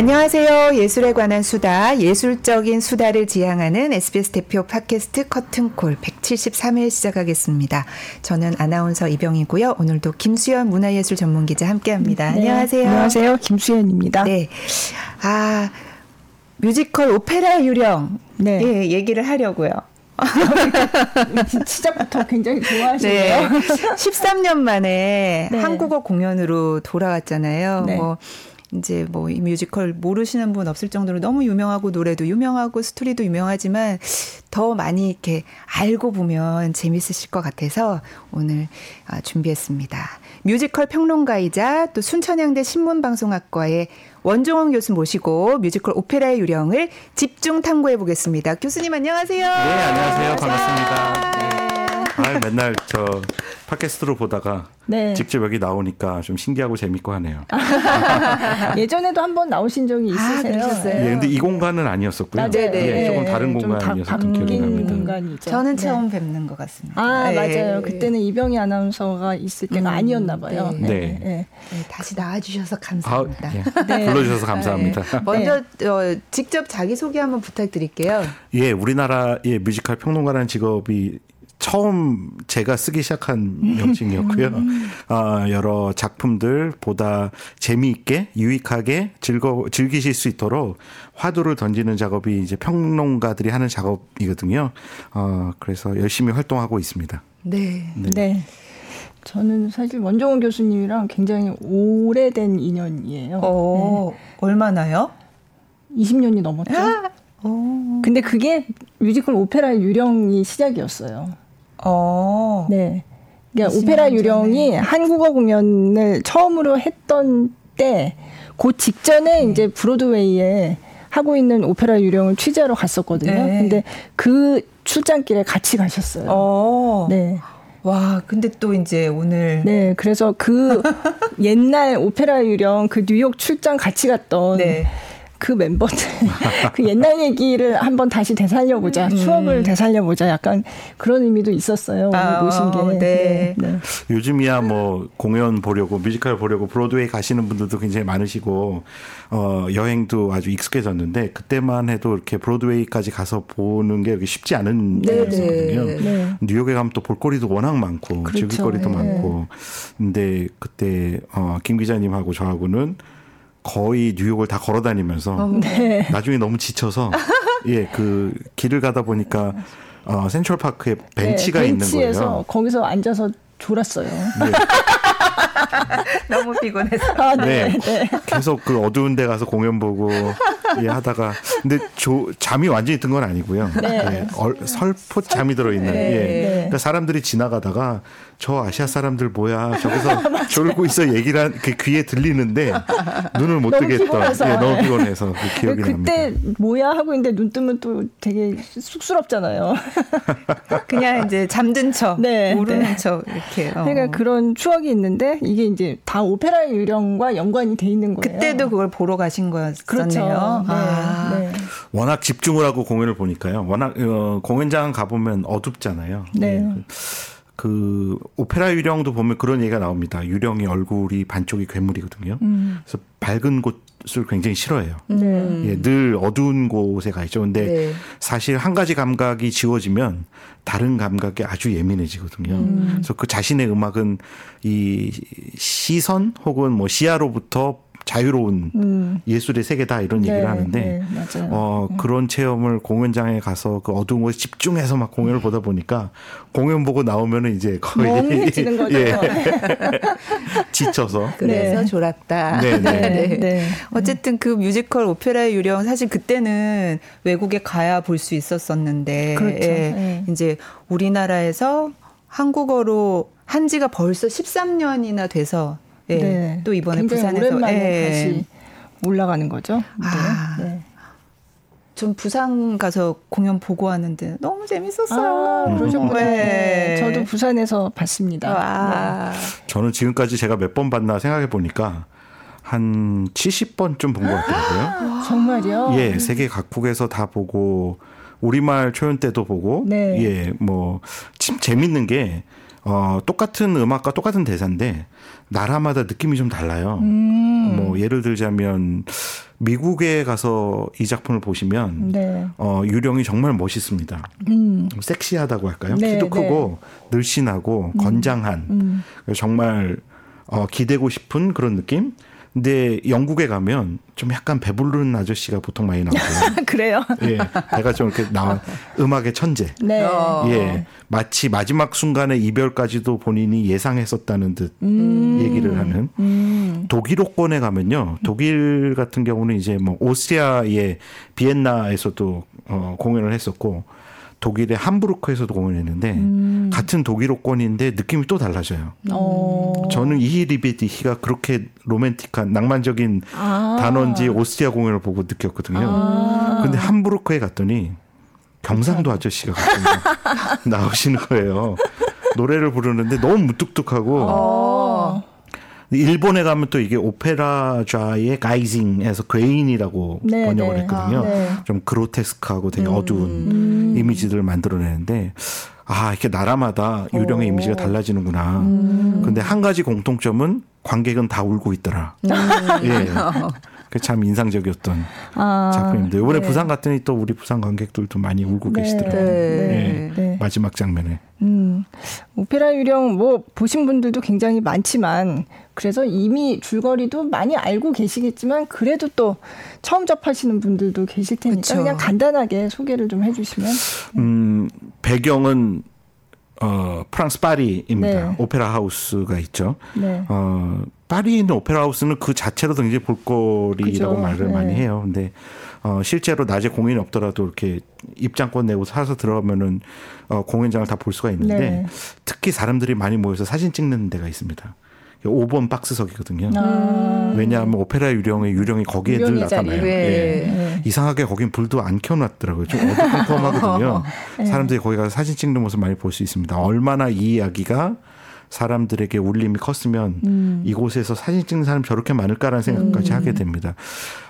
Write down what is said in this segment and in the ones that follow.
안녕하세요. 예술에 관한 수다, 예술적인 수다를 지향하는 SBS 대표 팟캐스트 커튼콜 173회 시작하겠습니다. 저는 아나운서 이병이고요. 오늘도 김수현 문화예술 전문기자 함께합니다. 네. 안녕하세요. 안녕하세요. 김수현입니다. 네. 아 뮤지컬 오페라 유령 네. 예, 얘기를 하려고요. 시작부터 굉장히 좋아하시네요. 네. 13년 만에 네. 한국어 공연으로 돌아왔잖아요. 네. 뭐 이제 뭐 이 뮤지컬 모르시는 분 없을 정도로 너무 유명하고 노래도 유명하고 스토리도 유명하지만 더 많이 이렇게 알고 보면 재밌으실 것 같아서 오늘 아, 준비했습니다. 뮤지컬 평론가이자 또 순천향대 신문방송학과의 원종원 교수 모시고 뮤지컬 오페라의 유령을 집중 탐구해 보겠습니다. 교수님 안녕하세요. 네, 안녕하세요. 반갑습니다. 네. 아, 맨날 저 팟캐스트로 보다가 네. 직접 여기 나오니까 좀 신기하고 재밌고 하네요. 예전에도 한번 나오신 적이 아, 있으세요? 아, 예, 근데 이 공간은 아니었었고요. 아, 네, 네. 예, 조금 다른 공간이었던 기억이 납니다. 공간이죠. 저는 네. 처음 뵙는 것 같습니다. 아, 네. 맞아요. 그때는 이병희 아나운서가 있을 때가 음, 아니었나 봐요. 네. 네. 네. 다시 나와주셔서 감사합니다. 아, 예. 불러주셔서 감사합니다. 먼저 어, 직접 자기소개 한번 부탁드릴게요. 예, 우리나라의 뮤지컬 평론가라는 직업이 처음 제가 쓰기 시작한 명칭이었고요. 어, 여러 작품들 보다 재미있게 유익하게 즐거 즐기실 수 있도록 화두를 던지는 작업이 이제 평론가들이 하는 작업이거든요. 어, 그래서 열심히 활동하고 있습니다. 네. 네. 네. 저는 사실 원종원 교수님이랑 굉장히 오래된 인연이에요. 어, 네. 얼마나요? 20년이 넘었죠. 아, 근데 그게 뮤지컬 오페라 유령이 시작이었어요. 어. 네. 그러니까 오페라 유령이 한국어 공연을 처음으로 했던 때, 그 직전에 네. 이제 브로드웨이에 하고 있는 오페라 유령을 취재하러 갔었거든요. 네. 근데 그 출장길에 같이 가셨어요. 어. 네. 와, 근데 또 이제 오늘. 네, 그래서 그 옛날 오페라 유령 그 뉴욕 출장 같이 갔던. 네. 그 멤버들 그 옛날 얘기를 한번 다시 되살려보자 음. 추억을 되살려보자 약간 그런 의미도 있었어요 아, 모신 게 네. 네. 네. 요즘이야 뭐 공연 보려고 뮤지컬 보려고 브로드웨이 가시는 분들도 굉장히 많으시고 어 여행도 아주 익숙해졌는데 그때만 해도 이렇게 브로드웨이까지 가서 보는 게 쉽지 않은 네, 일이거든요 네. 네. 뉴욕에 가면 또 볼거리도 워낙 많고 그렇죠. 즐길거리도 네. 많고 근데 그때 어 김 기자님하고 저하고는 거의 뉴욕을 다 걸어 다니면서 어, 네. 나중에 너무 지쳐서 예, 그 길을 가다 보니까 어, 센트럴 파크에 벤치가 네, 있는 거예요. 거기서 앉아서 졸았어요. 네. 너무 피곤해서. 아, 네. 네. 네. 계속 그 어두운 데 가서 공연 보고 예, 하다가 근데 조, 잠이 완전히 든 건 아니고요. 네. 예, 얼, 설포 잠이 들어 있는. 네. 예. 그러니까 사람들이 지나가다가 저 아시아 사람들 뭐야 저기서 졸고 있어 얘기를 한, 그 귀에 들리는데 눈을 못 뜨겠던. 예, 너무 피곤해서 그 기억이 그때 납니다. 그때 뭐야 하고 있는데 눈 뜨면 또 되게 쑥스럽잖아요. 그냥 이제 잠든 척, 네, 모르는 네. 척 이렇게. 어. 그러니까 그런 추억이 있는데 이게 이제 다 오페라 유령과 연관이 돼 있는 거예요. 그때도 그걸 보러 가신 거였네요. 그렇죠. 네, 아. 네. 워낙 집중을 하고 공연을 보니까요. 워낙 어, 공연장 가 보면 어둡잖아요. 네. 네. 그 오페라 유령도 보면 그런 얘기가 나옵니다. 유령이 얼굴이 반쪽이 괴물이거든요. 음. 그래서 밝은 곳을 굉장히 싫어해요. 네. 예, 늘 어두운 곳에 가 있죠. 근데 네. 사실 한 가지 감각이 지워지면 다른 감각에 아주 예민해지거든요. 음. 그래서 그 자신의 음악은 이 시선 혹은 뭐 시야로부터 자유로운 음. 예술의 세계다 이런 얘기를 네, 하는데 네, 어 음. 그런 체험을 공연장에 가서 그 어두운 곳에 집중해서 막 공연을 보다 보니까 공연 보고 나오면은 이제 거의 지는 거죠. 예. 지쳐서 그래서 네. 졸았다. 네, 네. 네. 네. 어쨌든 그 뮤지컬 오페라의 유령 사실 그때는 외국에 가야 볼 수 있었었는데 그렇죠. 예. 이제 우리나라에서 한국어로 한 지가 벌써 13년이나 돼서 예. 네. 또 이번에 부산에서 오랜만에 예. 다시 올라가는 거죠. 아. 네. 좀 부산 가서 공연 보고 왔는데 너무 재밌었어요. 아, 그러셨군요. 네. 저도 부산에서 봤습니다. 아. 네. 저는 지금까지 제가 몇 번 봤나 생각해 보니까 한 70번쯤 본 것 같더라고요. 정말요? 예, 세계 각국에서 다 보고 우리말 초연 때도 보고 네. 예, 뭐 재밌는 게 어, 똑같은 음악과 똑같은 대사인데 나라마다 느낌이 좀 달라요. 음. 뭐 예를 들자면 미국에 가서 이 작품을 보시면 네. 어, 유령이 정말 멋있습니다. 음. 섹시하다고 할까요? 네, 키도 크고 네. 늘씬하고 음. 건장한 음. 정말 어, 기대고 싶은 그런 느낌. 근데 영국에 가면 좀 약간 배부른 아저씨가 보통 많이 나오고요. 그래요? 예. 내가 좀 이렇게 나와 음악의 천재. 네. 예. 마치 마지막 순간에 이별까지도 본인이 예상했었다는 듯 음. 얘기를 하는. 음. 독일어권에 가면요. 독일 같은 경우는 이제 뭐 오스트리아의 비엔나에서도 어, 공연을 했었고 독일의 함부르크에서도 공연했는데 음. 같은 독일어권인데 느낌이 또 달라져요. 오. 어. 저는 이히리베디히가 그렇게 로맨틱한 낭만적인 아. 단어인지 오스트리아 공연을 보고 느꼈거든요. 아. 근데 함부르크에 갔더니 경상도 아저씨가 나오시는 거예요. 노래를 부르는데 너무 무뚝뚝하고 어. 일본에 가면 또 이게 오페라좌의 가이징에서 괴인이라고 네, 번역을 네. 했거든요. 아, 네. 좀 그로테스크하고 되게 음. 어두운 음. 이미지들을 만들어내는데 아 이렇게 나라마다 유령의 오. 이미지가 달라지는구나. 음. 근데 한 가지 공통점은 관객은 다 울고 있더라. 음. 예. 참 인상적이었던 아, 작품인데 이번에 네. 부산 갔더니 또 우리 부산 관객들도 많이 울고 네, 계시더라고요. 네, 네. 마지막 장면에. 음, 오페라 유령 뭐 보신 분들도 굉장히 많지만 그래서 이미 줄거리도 많이 알고 계시겠지만 그래도 또 처음 접하시는 분들도 계실 테니까 그쵸. 그냥 간단하게 소개를 좀 해주시면. 음, 배경은 어, 프랑스 파리입니다. 네. 오페라 하우스가 있죠. 네. 어, 파리에 있는 오페라 하우스는 그 자체로도 굉장히 볼거리라고 그죠. 말을 네. 많이 해요. 근데 어, 실제로 낮에 공연이 없더라도 이렇게 입장권 내고 사서 들어가면은 어, 공연장을 다 볼 수가 있는데 네. 특히 사람들이 많이 모여서 사진 찍는 데가 있습니다. 5번 박스석이거든요. 아. 왜냐하면 오페라 유령의 유령이 거기에 늘 나타나요. 네. 예. 네. 이상하게 거긴 불도 안 켜놨더라고요. 좀 어두컴컴하거든요. 네. 사람들이 거기 가서 사진 찍는 모습 많이 볼 수 있습니다. 얼마나 이 이야기가 사람들에게 울림이 컸으면 음. 이곳에서 사진 찍는 사람이 저렇게 많을까라는 생각까지 음. 하게 됩니다.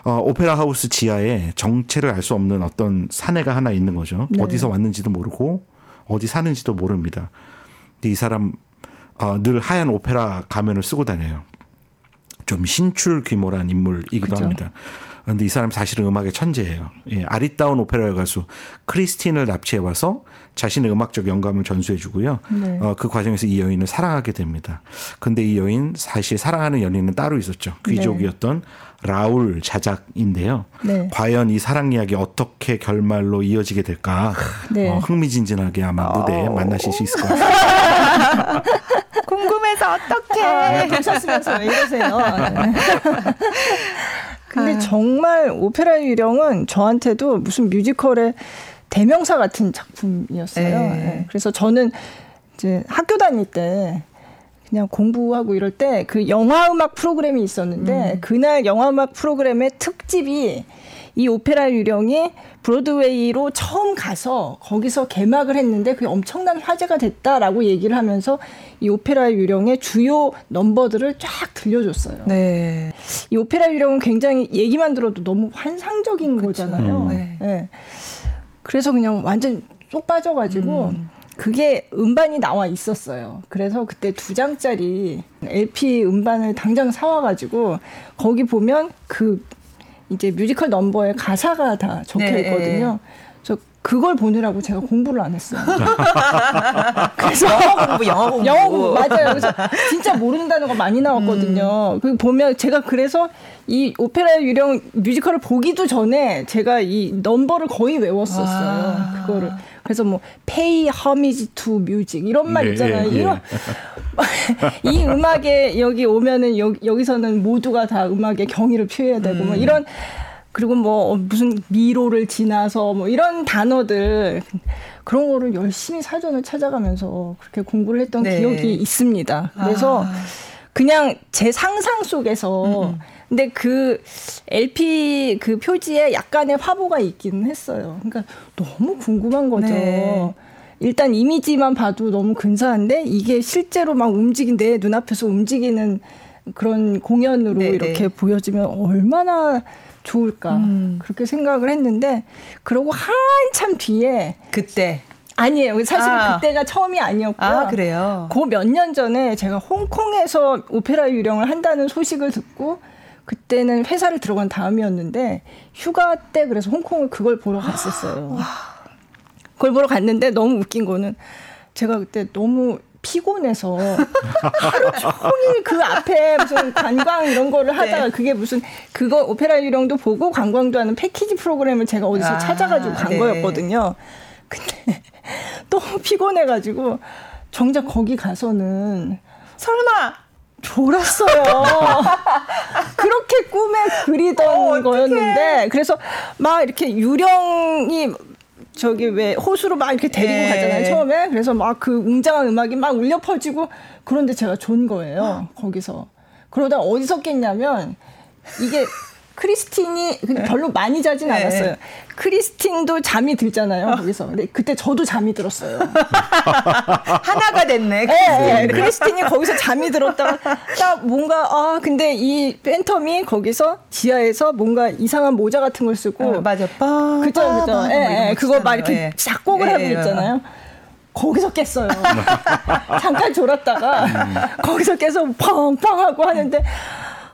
어, 오페라 하우스 지하에 정체를 알 수 없는 어떤 사내가 하나 있는 거죠. 네. 어디서 왔는지도 모르고 어디 사는지도 모릅니다. 근데 이 사람 어, 늘 하얀 오페라 가면을 쓰고 다녀요. 좀 신출 귀모란 인물이기도 그렇죠. 합니다. 그런데 이 사람 사실은 음악의 천재예요. 예, 아리따운 오페라 가수 크리스틴을 납치해 와서 자신의 음악적 영감을 전수해 주고요. 네. 어, 그 과정에서 이 여인을 사랑하게 됩니다. 근데 이 여인 사실 사랑하는 연인은 따로 있었죠. 귀족이었던 네. 라울 자작인데요. 네. 과연 이 사랑 이야기 어떻게 결말로 이어지게 될까? 네. 어, 흥미진진하게 아마 무대에 어. 만나실 수 있을 것 같습니다. 궁금해서 어떻게 보셨으면서 왜 이러세요? 근데 아. 정말 오페라 유령은 저한테도 무슨 뮤지컬의 대명사 같은 작품이었어요. 네. 네. 그래서 저는 이제 학교 다닐 때 그냥 공부하고 이럴 때 그 영화 음악 프로그램이 있었는데 음. 그날 영화 음악 프로그램의 특집이 이 오페라 유령이 브로드웨이로 처음 가서 거기서 개막을 했는데 그게 엄청난 화제가 됐다라고 얘기를 하면서 이 오페라 유령의 주요 넘버들을 쫙 들려줬어요. 네. 이 오페라 유령은 굉장히 얘기만 들어도 너무 환상적인 그쵸. 거잖아요. 음. 네. 네. 그래서 그냥 완전 쏙 빠져가지고 음. 그게 음반이 나와 있었어요. 그래서 그때 두 장짜리 LP 음반을 당장 사와가지고 거기 보면 그 이제 뮤지컬 넘버에 가사가 다 적혀 네. 있거든요. 네. 그래서 그걸 보느라고 제가 공부를 안 했어요. 그래서 영어 공부, 영어 공부. 영어 공부 맞아요. 그래서 진짜 모르는 단어가 많이 나왔거든요. 음. 그 보면 제가 그래서 이 오페라 유령 뮤지컬을 보기도 전에 제가 이 넘버를 거의 외웠었어요. 아. 그거를. 그래서 뭐 pay homage to music 이런 말 네, 있잖아요. 네, 이런 이 음악에 여기 오면은 여기, 여기서는 모두가 다 음악의 경의를 표해야 되고 뭐 음. 뭐 이런 그리고 뭐 무슨 미로를 지나서 뭐 이런 단어들 그런 거를 열심히 사전을 찾아가면서 그렇게 공부를 했던 네. 기억이 있습니다. 그래서 아. 그냥 제 상상 속에서 음. 음. 근데 그 LP 그 표지에 약간의 화보가 있기는 했어요. 그러니까 너무 궁금한 거죠. 네. 일단 이미지만 봐도 너무 근사한데 이게 실제로 막 움직인 내 눈앞에서 움직이는 그런 공연으로 네네. 이렇게 보여지면 얼마나 좋을까 음. 그렇게 생각을 했는데 그러고 한참 뒤에 그때 아니에요. 사실 아. 그때가 처음이 아니었고요. 아, 그래요? 그 몇 년 전에 제가 홍콩에서 오페라 유령을 한다는 소식을 듣고 그때는 회사를 들어간 다음이었는데 휴가 때 그래서 홍콩을 그걸 보러 갔었어요. 그걸 보러 갔는데 너무 웃긴 거는 제가 그때 너무 피곤해서 하루 종일 그 앞에 무슨 관광 이런 거를 하다가 네. 그게 무슨 그거 오페라 유령도 보고 관광도 하는 패키지 프로그램을 제가 어디서 아, 찾아가지고 간 네. 거였거든요. 근데 너무 피곤해가지고 정작 거기 가서는 설마 졸았어요. 그렇게 꿈에 그리던 어, 거였는데 그래서 막 이렇게 유령이 저기 왜 호수로 막 이렇게 데리고 예. 가잖아요 처음에 그래서 막 그 웅장한 음악이 막 울려 퍼지고 그런데 제가 존 거예요 거기서 그러다 어디서 깼냐면 이게 크리스틴이 별로 많이 자진 네. 않았어요. 크리스틴도 잠이 들잖아요. 거기서. 근데 그때 저도 잠이 들었어요. 하나가 됐네. 네, 네. 크리스틴이 거기서 잠이 들었다가 딱 뭔가 아 근데 이 팬텀이 거기서 지하에서 뭔가 이상한 모자 같은 걸 쓰고 어, 맞아. 빠, 그죠 그죠. 예, 예. 그거 막 이렇게 예. 작곡을 예, 하고 있잖아요. 거기서 깼어요. 잠깐 졸았다가 음. 거기서 깨서 펑펑 하고 하는데 아,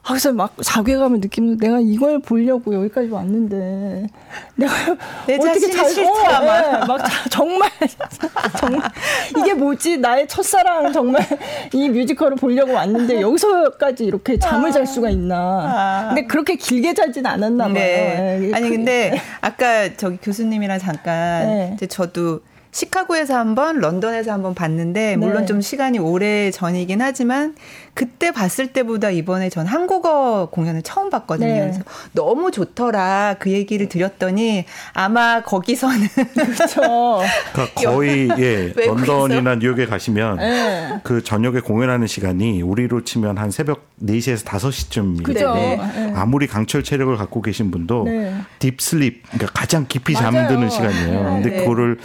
그래서 막 자괴감을 느끼면서 내가 이걸 보려고 여기까지 왔는데 내가 어떻게 잘 싫다, 어, 네, 막 정말 정말 이게 뭐지 나의 첫사랑 정말 이 뮤지컬을 보려고 왔는데 여기서까지 이렇게 잠을 잘 수가 있나 아. 근데 그렇게 길게 자진 않았나 봐요. 네. 네. 아니 근데 아까 저기 교수님이랑 잠깐 네. 이제 저도 시카고에서 한번 런던에서 한번 봤는데 물론 네. 좀 시간이 오래 전이긴 하지만 그때 봤을 때보다 이번에 전 한국어 공연을 처음 봤거든요. 네. 그래서 너무 좋더라 그 얘기를 드렸더니 아마 거기서는 그렇죠. 그러니까 거의 예 런던이나 뉴욕에 가시면 네. 그 저녁에 공연하는 시간이 우리로 치면 한 새벽 4시에서 5시쯤 그죠. 네. 아무리 강철 체력을 갖고 계신 분도 네. 딥슬립 그러니까 가장 깊이 잠드는 시간이에요. 근데 네. 그거를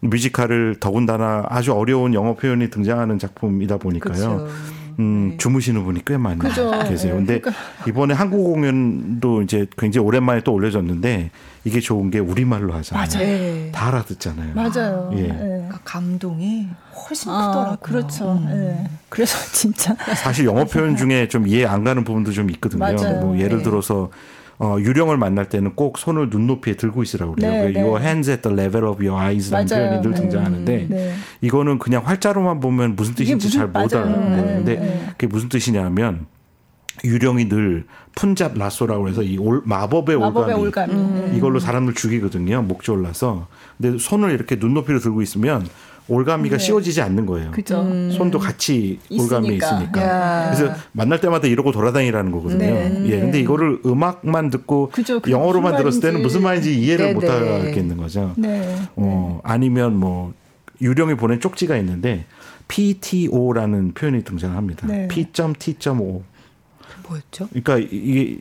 뮤지컬을 더군다나 아주 어려운 영어 표현이 등장하는 작품이다 보니까요. 그쵸. 음, 네. 주무시는 분이 꽤 많이 그죠. 계세요. 근데 그러니까. 이번에 한국 공연도 이제 굉장히 오랜만에 또 올려졌는데 이게 좋은 게 우리말로 하잖아요. 맞아요. 네. 다 알아듣잖아요. 맞아요. 예. 네. 그러니까 감동이 훨씬 아, 크더라고요. 그렇죠. 음. 네. 그래서 진짜 사실 영어 표현 중에 좀 이해 안 가는 부분도 좀 있거든요. 맞아요. 뭐 예를 네. 들어서 어, 유령을 만날 때는 꼭 손을 눈높이에 들고 있으라고 그래요. 네, 네. Your hands at the level of your eyes라는 표현이 늘 네. 등장하는데 네. 이거는 그냥 활자로만 보면 무슨 뜻인지 잘못 알아듣는 거예요. 근데 네. 그게 무슨 뜻이냐면 유령이 늘 푼잡 라쏘라고 해서 이 올, 마법의, 마법의 올감이, 올감이. 음. 이걸로 사람을 죽이거든요. 목졸라서. 근데 손을 이렇게 눈높이로 들고 있으면 올가미가 네. 씌워지지 않는 거예요. 그죠. 음. 손도 같이 올가미에 있으니까. 야. 그래서 만날 때마다 이러고 돌아다니라는 거거든요. 네. 예. 근데 이거를 음악만 듣고 그죠. 영어로만 들었을 때는 무슨 말인지 이해를 네, 못 네. 하겠는 거죠. 네. 어, 아니면 뭐 유령이 보낸 쪽지가 있는데 PTO라는 표현이 등장합니다. 네. P.T.O. 뭐였죠? 그러니까 이게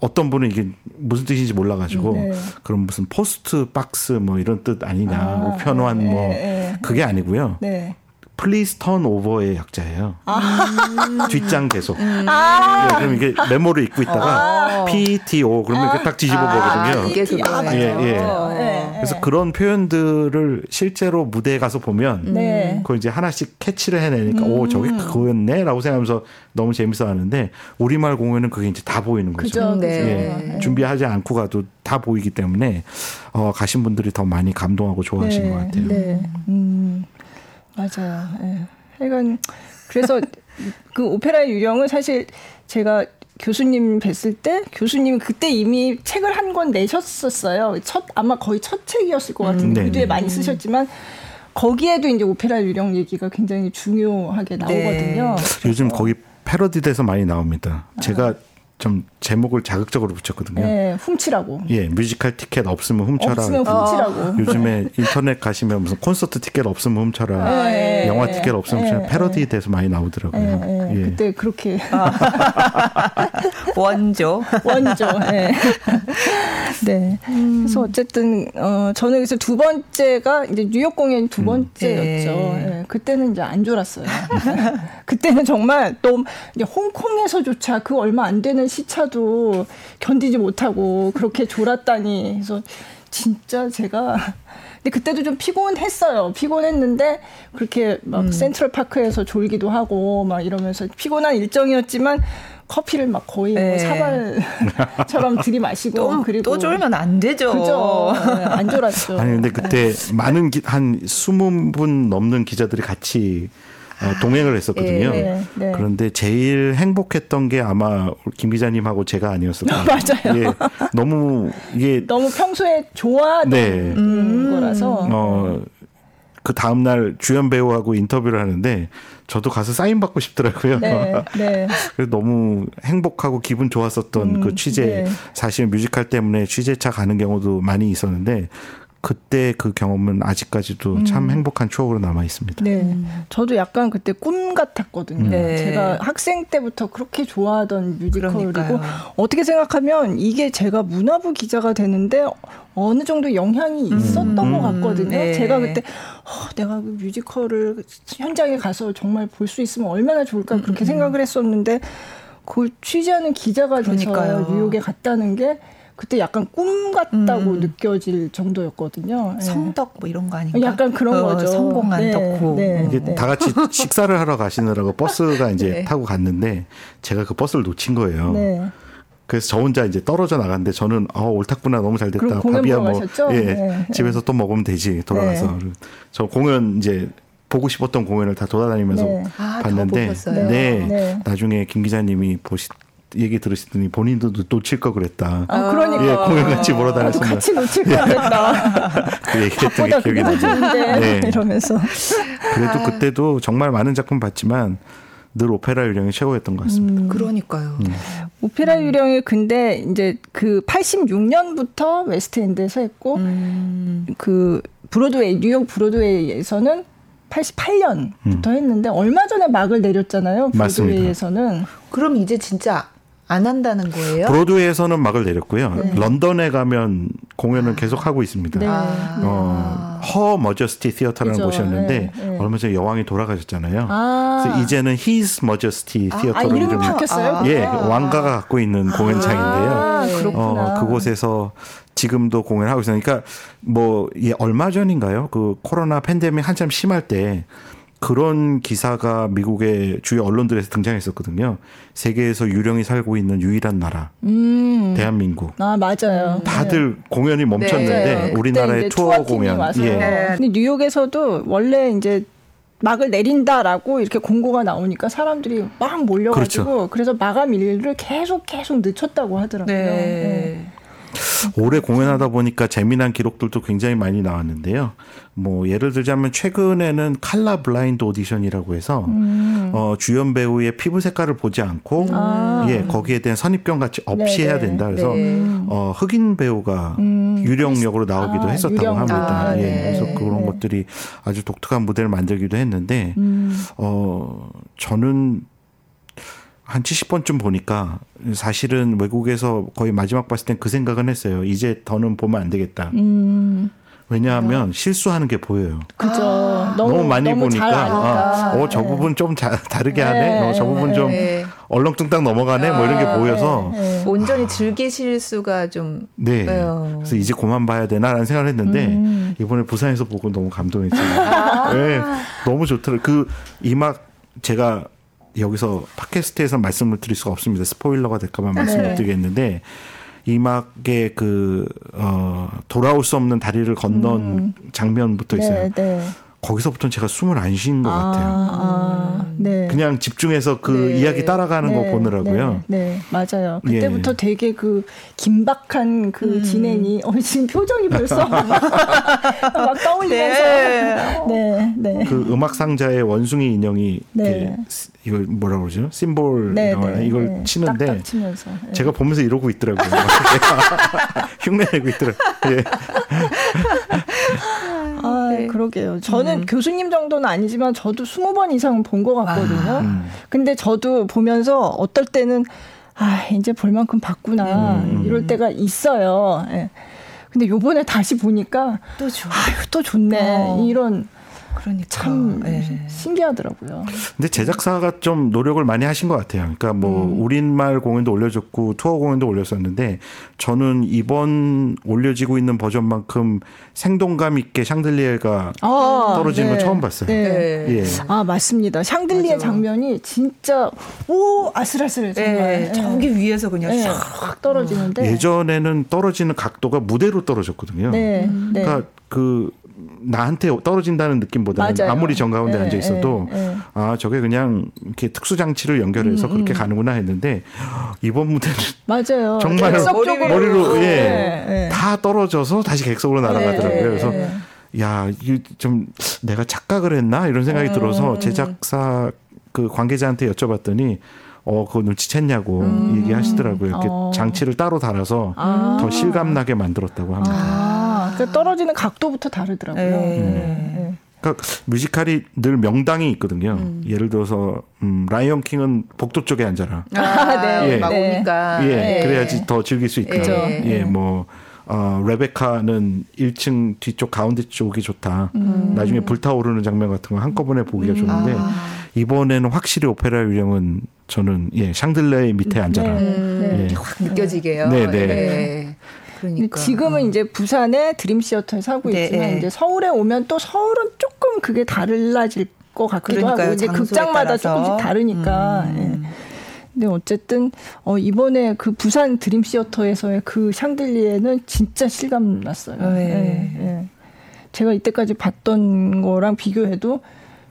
어떤 분은 이게 무슨 뜻인지 몰라가지고 네. 그럼 무슨 post box 뭐 이런 뜻 아니냐 아, 우편함 네, 뭐 네. 그게 아니고요. 네. please turn over의 약자예요. 아. 뒷장 계속. 음. 아. 네, 그럼 이게 메모를 읽고 있다가 아. PTO 그러면 이렇게 딱 뒤집어 아. 보거든요. 아, 예, 예. 네. 그래서 그런 표현들을 실제로 무대에 가서 보면 네. 그걸 이제 하나씩 캐치를 해내니까 음. 오 저게 그거였네라고 생각하면서 너무 재밌어 하는데 우리말 공연은 그게 이제 다 보이는 거죠. 그죠, 네. 예. 준비하지 않고 가도 다 보이기 때문에 어, 가신 분들이 더 많이 감동하고 좋아하신 네. 것 같아요. 네. 음. 맞아요. 예. 하여간 그래서 그 오페라의 유령은 사실 제가 교수님 뵀을 때 교수님 그때 이미 책을 한 권 내셨었어요. 첫 아마 거의 첫 책이었을 것 같은데 음, 그 뒤에 많이 쓰셨지만 거기에도 이제 오페라 유령 얘기가 굉장히 중요하게 나오거든요. 네. 요즘 거기 패러디돼서 많이 나옵니다. 제가 아. 좀 제목을 자극적으로 붙였거든요. 네, 훔치라고. 예, 뮤지컬 티켓 없으면 훔쳐라. 없으면 훔치라고. 어. 요즘에 인터넷 가시면 무슨 콘서트 티켓 없으면 훔쳐라. 네, 영화 티켓 없으면 훔쳐라. 네, 패러디 돼서 많이 나오더라고요. 네, 예. 그때 그렇게 아. 원조. 원조. 네. 네. 음. 그래서 어쨌든 어 저는 그래서 두 번째가 이제 뉴욕 공연 두 음. 번째였죠. 음. 네. 그때는 이제 안 졸았어요. 그때는 정말 또 홍콩에서조차 그 얼마 안 되는 시차도 견디지 못하고 그렇게 졸았다니. 그래서 진짜 제가 근데 그때도 좀 피곤했어요. 피곤했는데 그렇게 막 음. 센트럴 파크에서 졸기도 하고 막 이러면서 피곤한 일정이었지만 커피를 막 거의 뭐 네. 뭐 사발처럼 들이마시고 또, 그리고 또 졸면 안 되죠. 그죠. 네, 안 졸았죠. 아니 근데 그때 네. 많은 기, 한 20분 넘는 기자들이 같이 어, 동행을 했었거든요. 네, 네. 그런데 제일 행복했던 게 아마 김 기자님하고 제가 아니었을까. 맞아요. 예, 너무 이게 너무 평소에 좋아하는 네. 음. 거라서. 어, 그 다음 날 주연 배우하고 인터뷰를 하는데 저도 가서 사인 받고 싶더라고요. 네, 네. 그래서 너무 행복하고 기분 좋았었던 음, 그 취재 네. 사실 뮤지컬 때문에 취재차 가는 경우도 많이 있었는데 그때 그 경험은 아직까지도 음. 참 행복한 추억으로 남아 있습니다. 네. 저도 약간 그때 꿈 같았거든요. 네. 제가 학생 때부터 그렇게 좋아하던 뮤지컬이고 그러니까요. 어떻게 생각하면 이게 제가 문화부 기자가 되는데 어느 정도 영향이 음. 있었던 음. 것 같거든요. 네. 제가 그때 어, 내가 그 뮤지컬을 현장에 가서 정말 볼 수 있으면 얼마나 좋을까 그렇게 음. 생각을 했었는데 그걸 취재하는 기자가 돼서 뉴욕에 갔다는 게 그때 약간 꿈 같다고 음. 느껴질 정도였거든요. 예. 성덕 뭐 이런 거 아닌가? 약간 그런 어, 거죠. 성공한 네, 덕후. 네, 이게 네. 다 같이 식사를 하러 가시느라고 버스가 이제 네. 타고 갔는데 제가 그 버스를 놓친 거예요. 네. 그래서 저 혼자 이제 떨어져 나갔는데 저는 어 옳다구나 너무 잘 됐다. 밥이야 뭐 예, 네. 집에서 또 먹으면 되지 돌아가서 네. 저 공연 이제 보고 싶었던 공연을 다 돌아다니면서 네. 아, 봤는데 네. 네. 나중에 김 기자님이 보시 얘기 들으시더니 본인도 놓칠 거 그랬다. 아, 그러니까. 예, 공연 같이 보러 다녔으면. 같이 놓칠 거 그랬다. 그 얘기했던 게 기억이 나죠. 네. 이러면서. 그래도 아. 그때도 정말 많은 작품 봤지만 늘 오페라 유령이 최고였던 것 같습니다. 음, 그러니까요. 음. 오페라 유령이 근데 이제 그 86년부터 웨스트엔드에서 했고 음. 그 브로드웨이 뉴욕 브로드웨이에서는 88년부터 음. 했는데 얼마 전에 막을 내렸잖아요. 브로드웨이에서는. 맞습니다. 그럼 이제 진짜 안 한다는 거예요? 브로드웨이에서는 막을 내렸고요. 네. 런던에 가면 공연을 아. 계속 하고 있습니다. 네. 어, Her Majesty's Theatre라는 그죠. 곳이었는데 네. 네. 얼마 전에 여왕이 돌아가셨잖아요. 아. 그래서 이제는 Majesty 아, 티어터로 아, 이름이 바뀌었어요? 예, 왕가가 갖고 있는 공연장인데요. 아, 어, 그곳에서 지금도 공연하고 있어요. 그러니까 뭐 예, 얼마 전인가요? 그 코로나 팬데믹 한참 심할 때 그런 기사가 미국의 주요 언론들에서 등장했었거든요. 세계에서 유령이 살고 있는 유일한 나라, 음. 대한민국. 아 맞아요. 다들 네. 공연이 멈췄는데 네. 우리나라의 투어 공연. 예. 네. 근데 뉴욕에서도 원래 이제 막을 내린다라고 이렇게 공고가 나오니까 사람들이 막 몰려가지고 그렇죠. 그래서 마감 일을 계속 계속 늦췄다고 하더라고요. 네. 네. 올해 공연하다 보니까 재미난 기록들도 굉장히 많이 나왔는데요. 뭐 예를 들자면 최근에는 칼라 블라인드 오디션이라고 해서 음. 어, 주연 배우의 피부 색깔을 보지 않고 아. 예 거기에 대한 선입견 같이 없이 네네. 해야 된다. 그래서 네. 어, 흑인 배우가 음. 유령 역으로 나오기도 아, 했었다고 유령. 합니다. 아, 예, 네. 그래서 그런 네. 것들이 아주 독특한 무대를 만들기도 했는데 음. 어 저는 한 70번쯤 보니까 사실은 외국에서 거의 마지막 봤을 땐 그 생각은 했어요. 이제 더는 보면 안 되겠다. 음. 왜냐하면 아. 실수하는 게 보여요. 그죠. 아. 너무, 너무, 많이 너무 보니까 아, 어, 저 네. 부분 좀 자, 다르게 네. 하네. 어, 저 부분 좀 네. 얼렁뚱땅 넘어가네. 뭐 이런 게 아, 보여서 네. 온전히 즐기실 수가 좀 네. 네. 그래서 이제 그만 봐야 되나라는 생각을 했는데 음. 이번에 부산에서 보고 너무 감동했어요. 아. 네. 너무 좋더라고요. 그 이막 제가 여기서 팟캐스트에서 말씀을 드릴 수가 없습니다. 스포일러가 될까봐 말씀을 네. 드리겠는데 이막의 그, 어, 돌아올 수 없는 다리를 건넌 음. 장면부터 있어요. 네, 네. 거기서부터는 제가 숨을 안쉰것 아, 같아요. 아, 네. 그냥 집중해서 그 네. 이야기 따라가는 네. 거 보느라고요. 네, 네. 맞아요. 그때부터 예. 되게 그 긴박한 그 음. 진행이 어 지금 표정이 벌써 막 떠올리면서 네. 네, 그 음악 상자의 원숭이 인형이 네. 이걸 뭐라 그러죠? 심볼 네, 네, 이걸 네. 치는데 딱딱 치면서, 네. 제가 보면서 이러고 있더라고요. 흉내내고 있더라고요. 예. 아, 네. 그러게요. 저는 음. 교수님 정도는 아니지만 저도 20번 이상은 본 것 같거든요. 아, 음. 근데 저도 보면서 어떨 때는 아, 이제 볼 만큼 봤구나. 음. 이럴 때가 있어요. 예. 근데 요번에 다시 보니까 또 좋아. 아유, 또 좋네. 어. 이런 그러니까 참 네. 신기하더라고요. 근데 제작사가 좀 노력을 많이 하신 것 같아요. 그러니까 뭐 음. 우리말 공연도 올려줬고 투어 공연도 올렸었는데 저는 이번 올려지고 있는 버전만큼 생동감 있게 샹들리에가 아, 떨어지는 네. 걸 처음 봤어요. 네. 예. 아 맞습니다. 샹들리에 맞아. 장면이 진짜 오 아슬아슬해 정말. 네. 저기 위에서 그냥 네. 쫙 떨어지는데 예전에는 떨어지는 각도가 무대로 떨어졌거든요. 네. 그러니까 그 나한테 떨어진다는 느낌보다는 맞아요. 아무리 정 가운데 네, 앉아 있어도 네, 네. 아 저게 그냥 이렇게 특수 장치를 연결해서 음, 그렇게 음. 가는구나 했는데 이번 무대는 맞아요. 정말 머리로 예, 다 떨어져서 다시 객석으로 날아가더라고요. 그래서 야, 이 좀 내가 착각을 했나 이런 생각이 들어서 제작사 그 관계자한테 여쭤봤더니 어, 그거 눈치챘냐고 음. 얘기하시더라고요. 이렇게 어. 장치를 따로 달아서 아. 더 실감나게 만들었다고 합니다. 아. 그 떨어지는 각도부터 다르더라고요. 네. 네. 그러니까 뮤지컬이 늘 명당이 있거든요. 음. 예를 들어서 음, 라이언 킹은 복도 쪽에 앉아라. 아, 네. 예. 막 오니까. 예, 네. 그래야지 더 즐길 수 있고. 네. 예, 뭐 어, 레베카는 1층 뒤쪽 가운데 쪽이 좋다. 음. 나중에 불타오르는 장면 같은 거 한꺼번에 보기가 음. 좋은데 아. 이번에는 확실히 오페라 유령은 저는 예 샹들레 밑에 앉아라. 네. 네. 예. 확 느껴지게요. 네, 네. 네. 그러니까. 지금은 음. 이제 부산에 드림 시어터에서 하고 네, 있지만 네. 이제 서울에 오면 또 서울은 조금 그게 달라질 것 같기도 그러니까요, 하고 이제 극장마다 따라서. 조금씩 다르니까. 음. 예. 근데 어쨌든 어 이번에 그 부산 드림 시어터에서의 그 샹들리에는 진짜 실감 났어요. 네. 예, 예. 제가 이때까지 봤던 거랑 비교해도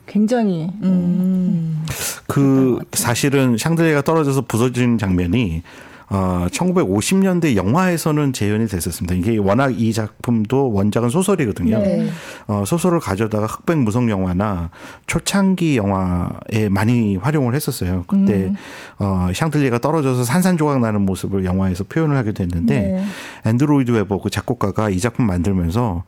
굉장히 음. 그 사실은 샹들리에가 떨어져서 부서진 장면이 어, 1950년대 영화에서는 재현이 됐었습니다. 이게 워낙 이 작품도 원작은 소설이거든요. 네. 어, 소설을 가져다가 흑백 무성 영화나 초창기 영화에 많이 활용을 했었어요. 그때 음. 어, 샹들리에가 떨어져서 산산조각 나는 모습을 영화에서 표현을 하게 됐는데 네. 앤드루 로이드 웨버 그 작곡가가 이 작품 만들면서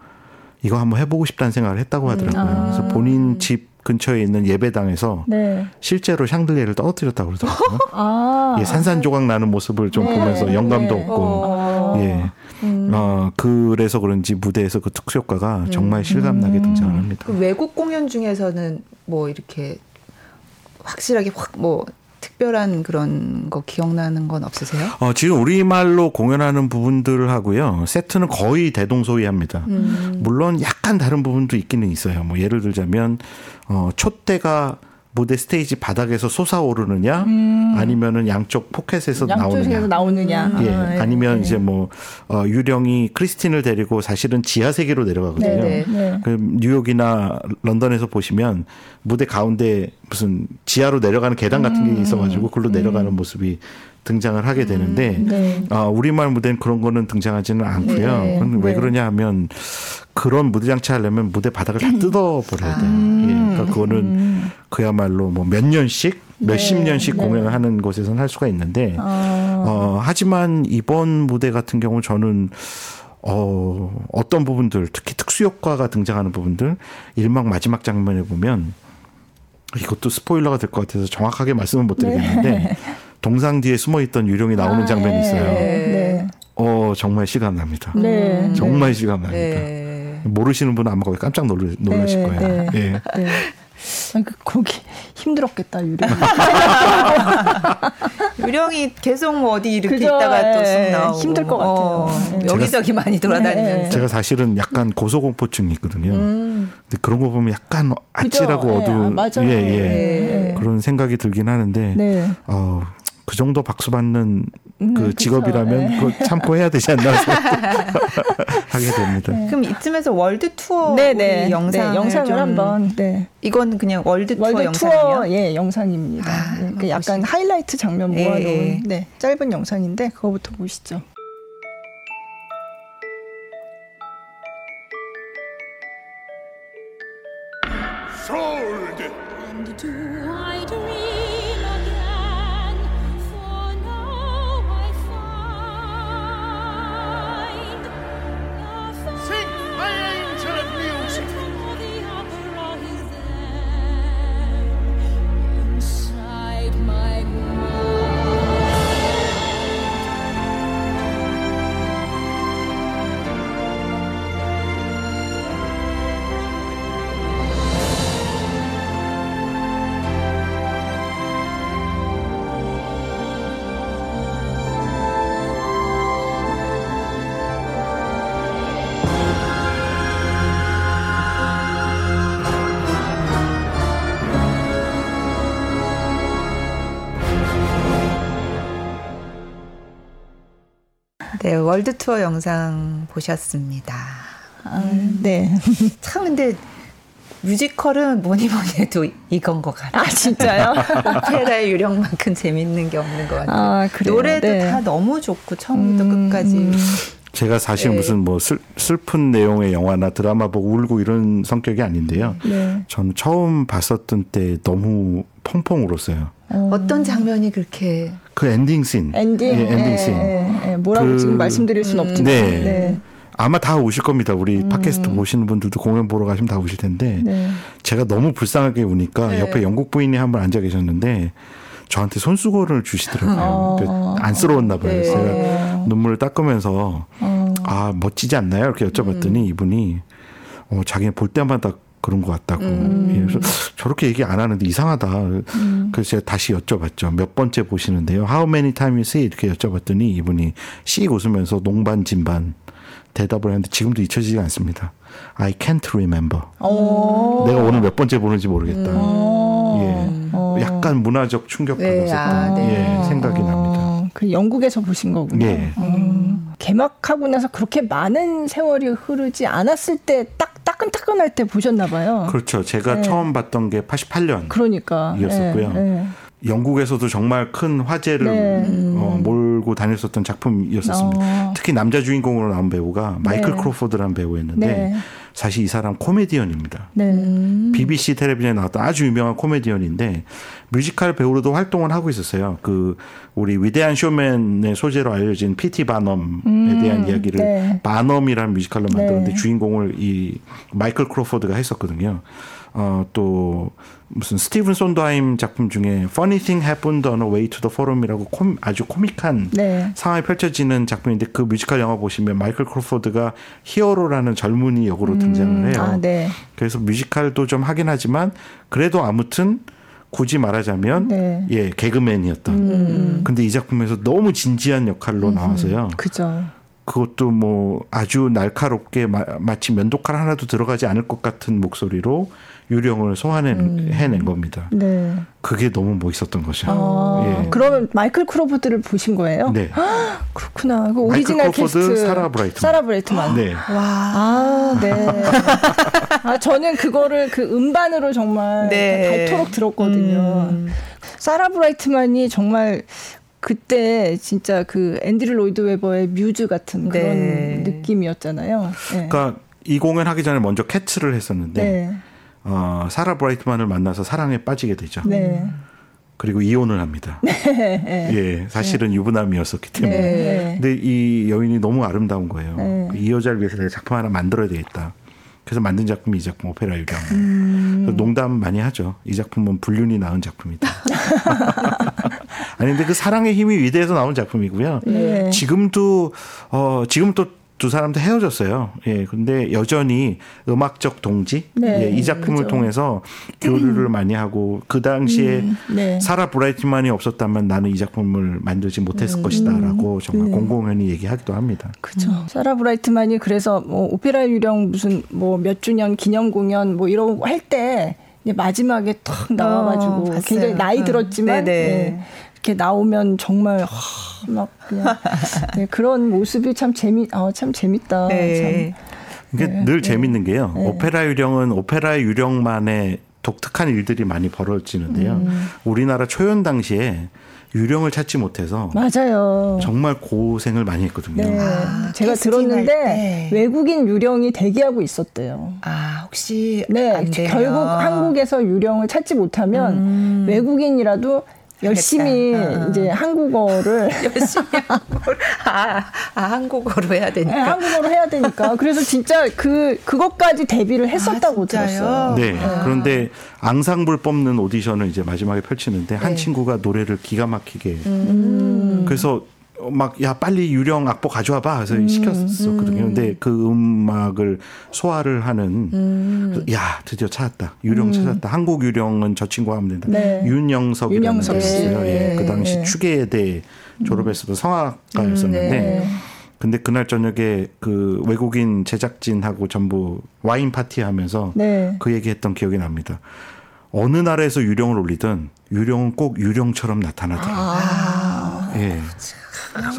이거 한번 해보고 싶다는 생각을 했다고 하더라고요. 음. 아. 그래서 본인 집 근처에 있는 예배당에서 네. 실제로 샹들리에를 떨어뜨렸다고 그러더라고요. 아. 예, 산산조각 나는 모습을 좀 네. 보면서 영감도 네. 얻고 어. 예. 음. 어, 그래서 그런지 무대에서 그 특수 효과가 음. 정말 실감나게 음. 등장을 합니다. 그 외국 공연 중에서는 뭐 이렇게 확실하게 확 뭐 특별한 그런 거 기억나는 건 없으세요? 어, 지금 우리말로 공연하는 부분들을 하고요. 세트는 거의 대동소이합니다. 음. 물론 약간 다른 부분도 있기는 있어요. 뭐 예를 들자면 어, 촛대가 무대 스테이지 바닥에서 솟아오르느냐 음. 아니면은 양쪽 포켓에서 나오느냐 나오느냐 예 아, 아니면 네. 이제 뭐 어, 유령이 크리스틴을 데리고 사실은 지하 세계로 내려가거든요 네, 네. 네. 그 뉴욕이나 런던에서 보시면 무대 가운데 무슨 지하로 내려가는 계단 같은 게 음. 있어가지고 내려가는 음. 모습이 등장을 하게 되는데 음, 네. 어, 우리말 무대는 그런 거는 등장하지는 않고요. 네. 왜 그러냐 하면 그런 무대 장치 하려면 무대 바닥을 다 음. 뜯어버려야 돼요. 음. 예, 그러니까 그거는 음. 그야말로 뭐 몇 년씩 몇십 네. 년씩 네. 공연을 하는 곳에서는 할 수가 있는데 아. 어, 하지만 이번 무대 같은 경우 저는 어, 어떤 부분들 특히 특수 효과가 등장하는 부분들 일막 마지막 장면에 보면 이것도 스포일러가 될 것 같아서 정확하게 말씀은 못 드리겠는데 네. 동상 뒤에 숨어 있던 유령이 나오는 아, 장면이 있어요. 네. 어 정말 시간 납니다. 네. 정말 시간 납니다. 네. 모르시는 분은 아마 거기 깜짝 놀라, 놀라실 네, 거예요. 네, 예. 네. 그 거기 힘들었겠다 유령. 유령이 계속 뭐 어디 이렇게 그죠? 있다가 또쑥 예, 나오고 힘들 것 같아요. 어, 네. 여기저기 많이 돌아다니면서. 네. 제가 사실은 약간 고소공포증이 있거든요. 음. 근데 그런 거 보면 약간 아찔하고 어두운 예, 예. 예. 그런 생각이 들긴 하는데 네. 어, 그 정도 박수 받는 음, 그 직업이라면 네. 그거 참고 해야 되지 않나 하게 됩니다. 네. 그럼 이쯤에서 월드 투어 영상 네, 네. 네 영상을 한번 네. 이건 그냥 월드 투어 월드 영상이요? 예, 영상입니다. 아, 네. 그 약간 하이라이트 장면 예, 모아놓은 예, 예. 네, 짧은 영상인데 그거부터 보시죠. Sold. 네, 월드 투어 영상 보셨습니다. 아, 네. 참 근데 뮤지컬은 뭐니 뭐니 해도 이건 것 같아요. 아, 진짜요? 오페라의 유령만큼 재밌는 게 없는 것 같아요. 아, 노래도 네. 다 너무 좋고 처음부터 음, 끝까지. 음. 제가 사실 네. 무슨 뭐 슬, 슬픈 내용의 영화나 드라마 보고 울고 이런 성격이 아닌데요. 네. 저는 처음 봤었던 때 너무 펑펑 울었어요. 어. 어떤 장면이 그렇게 그 엔딩 신. 엔딩. 예, 엔딩 신. 예, 예, 뭐라고 그, 지금 말씀드릴 수는 음. 없지만. 네. 네. 아마 다 오실 겁니다. 우리 음. 팟캐스트 보시는 분들도 공연 보러 가시면 다 오실 텐데 네. 제가 너무 불쌍하게 우니까 네. 옆에 영국 부인이 한 분 앉아 계셨는데 저한테 손수건을 주시더라고요. 어. 그러니까 안쓰러웠나 봐요. 네. 제가 눈물을 닦으면서 어. 아 멋지지 않나요? 이렇게 여쭤봤더니 음. 이분이 어, 자기는 볼 때마다 그런 것 같다고. 음. 예, 그래서 저렇게 얘기 안 하는데 이상하다. 음. 그래서 제가 다시 여쭤봤죠. 몇 번째 보시는데요? How many times 이렇게 여쭤봤더니 이분이 씩 웃으면서 농반 진반 대답을 했는데 지금도 잊혀지지 않습니다. I can't remember. 내가 오늘 몇 번째 보는지 모르겠다. 음. 예. 약간 문화적 충격 받았었던 네. 아, 네. 예, 생각이 납니다. 그 영국에서 보신 거군요. 예. 음. 개막하고 나서 그렇게 많은 세월이 흐르지 않았을 때딱 따끈따끈할 때 보셨나 봐요. 그렇죠. 제가 네. 처음 봤던 게 88년. 그러니까. 이었었고요. 네, 네. 영국에서도 정말 큰 화제를 네. 어, 몰고 다녔었던 작품이었었습니다. 어. 특히 남자 주인공으로 나온 배우가 마이클 네. 크로포드라는 배우였는데 네. 사실 이 사람 코미디언입니다. 네. BBC 텔레비전에 나왔던 아주 유명한 코미디언인데 뮤지컬 배우로도 활동을 하고 있었어요. 그 우리 위대한 쇼맨의 소재로 알려진 피티 바넘에 음, 대한 이야기를 네. 바넘이라는 뮤지컬로 만들었는데 네. 주인공을 이 마이클 크로포드가 했었거든요. 어, 또 무슨 스티븐 손드하임 작품 중에 Funny Thing Happened on a Way to the Forum이라고 콤, 아주 코믹한 네. 상황이 펼쳐지는 작품인데 그 뮤지컬 영화 보시면 마이클 크로포드가 히어로라는 젊은이 역으로 음, 등장을 해요. 아, 네. 그래서 뮤지컬도 좀 하긴 하지만 그래도 아무튼 굳이 말하자면 네. 예 개그맨이었던. 음. 근데 이 작품에서 너무 진지한 역할로 음. 나와서요. 그죠. 그것도 뭐 아주 날카롭게 마, 마치 면도칼 하나도 들어가지 않을 것 같은 목소리로 유령을 소환해낸 음. 겁니다. 네. 그게 너무 멋있었던 것이죠. 아, 예. 그러면 마이클 크로포드를 보신 거예요? 네. 아, 그렇구나. 그 오리지널 캐스트 사라 브라이트만. 사라 브라이트만. 네. 와. 아, 네. 아, 저는 그거를 그 음반으로 정말 네. 닳도록 들었거든요. 음. 사라 브라이트만이 정말 그때 진짜 그 앤드류 로이드 웨버의 뮤즈 같은 그런 네. 느낌이었잖아요. 네. 그러니까 이 공연 하기 전에 먼저 캐츠를 했었는데 네. 어, 사라 브라이트만을 만나서 사랑에 빠지게 되죠. 네. 그리고 이혼을 합니다. 네. 예, 사실은 네. 유부남이었었기 때문에. 네. 근데 이 여인이 너무 아름다운 거예요. 네. 이 여자를 위해서 내가 작품 하나 만들어야 되겠다. 그래서 만든 작품이 이 작품 오페라 유령. 음. 농담 많이 하죠. 이 작품은 불륜이 나온 작품이다. 아니 근데 그 사랑의 힘이 위대해서 나온 작품이고요. 네. 지금도 어 지금 또 두 사람도 헤어졌어요. 예. 근데 여전히 음악적 동지 네, 예, 이 작품을 그렇죠. 통해서 교류를 음. 많이 하고 그 당시에 음, 네. 사라 브라이트만이 없었다면 나는 이 작품을 만들지 못했을 음, 것이다라고 정말 네. 공공연히 얘기하기도 합니다. 그렇죠. 사라 브라이트만이 그래서 뭐 오페라 유령 무슨 뭐 몇 주년 기념 공연 뭐 이런 거 할 때 마지막에 탁 나와가지고 어, 굉장히 나이 들었지만 네. 이렇게 나오면 정말 막 그냥 네, 그런 모습이 참 재미 어, 참 재밌다. 네. 참. 이게 네, 늘 네. 재밌는 게요. 네. 오페라 유령은 오페라 유령만의 독특한 일들이 많이 벌어지는데요. 음. 우리나라 초연 당시에 유령을 찾지 못해서 맞아요. 정말 고생을 많이 했거든요. 네. 아, 제가 들었는데 외국인 유령이 대기하고 있었대요. 아 혹시 네 결국 한국에서 유령을 찾지 못하면 음. 외국인이라도 열심히 어. 이제 한국어를 열심히 한국어를 아, 아 한국어로 해야 되니까 네, 한국어로 해야 되니까 그래서 진짜 그 그것까지 데뷔를 했었다고 아, 들었어요. 네. 네. 그런데 앙상블 뽑는 오디션을 이제 마지막에 펼치는데 한 네. 친구가 노래를 기가 막히게 음. 그래서 막 야 빨리 유령 악보 가져와 봐 그래서 음, 시켰었거든요. 음. 근데 그 음악을 소화를 하는 음. 야 드디어 찾았다 유령 음. 찾았다 한국 유령은 저 친구가 하면 된다. 네. 윤영석이라는 분이 있어요. 예, 그 당시 네. 추계대 졸업했어도 성악가였었는데. 네. 근데 그날 저녁에 그 외국인 제작진하고 전부 와인 파티 하면서 네. 그 얘기했던 기억이 납니다. 어느 나라에서 유령을 올리든 유령은 꼭 유령처럼 나타나더라. 아. 아, 예.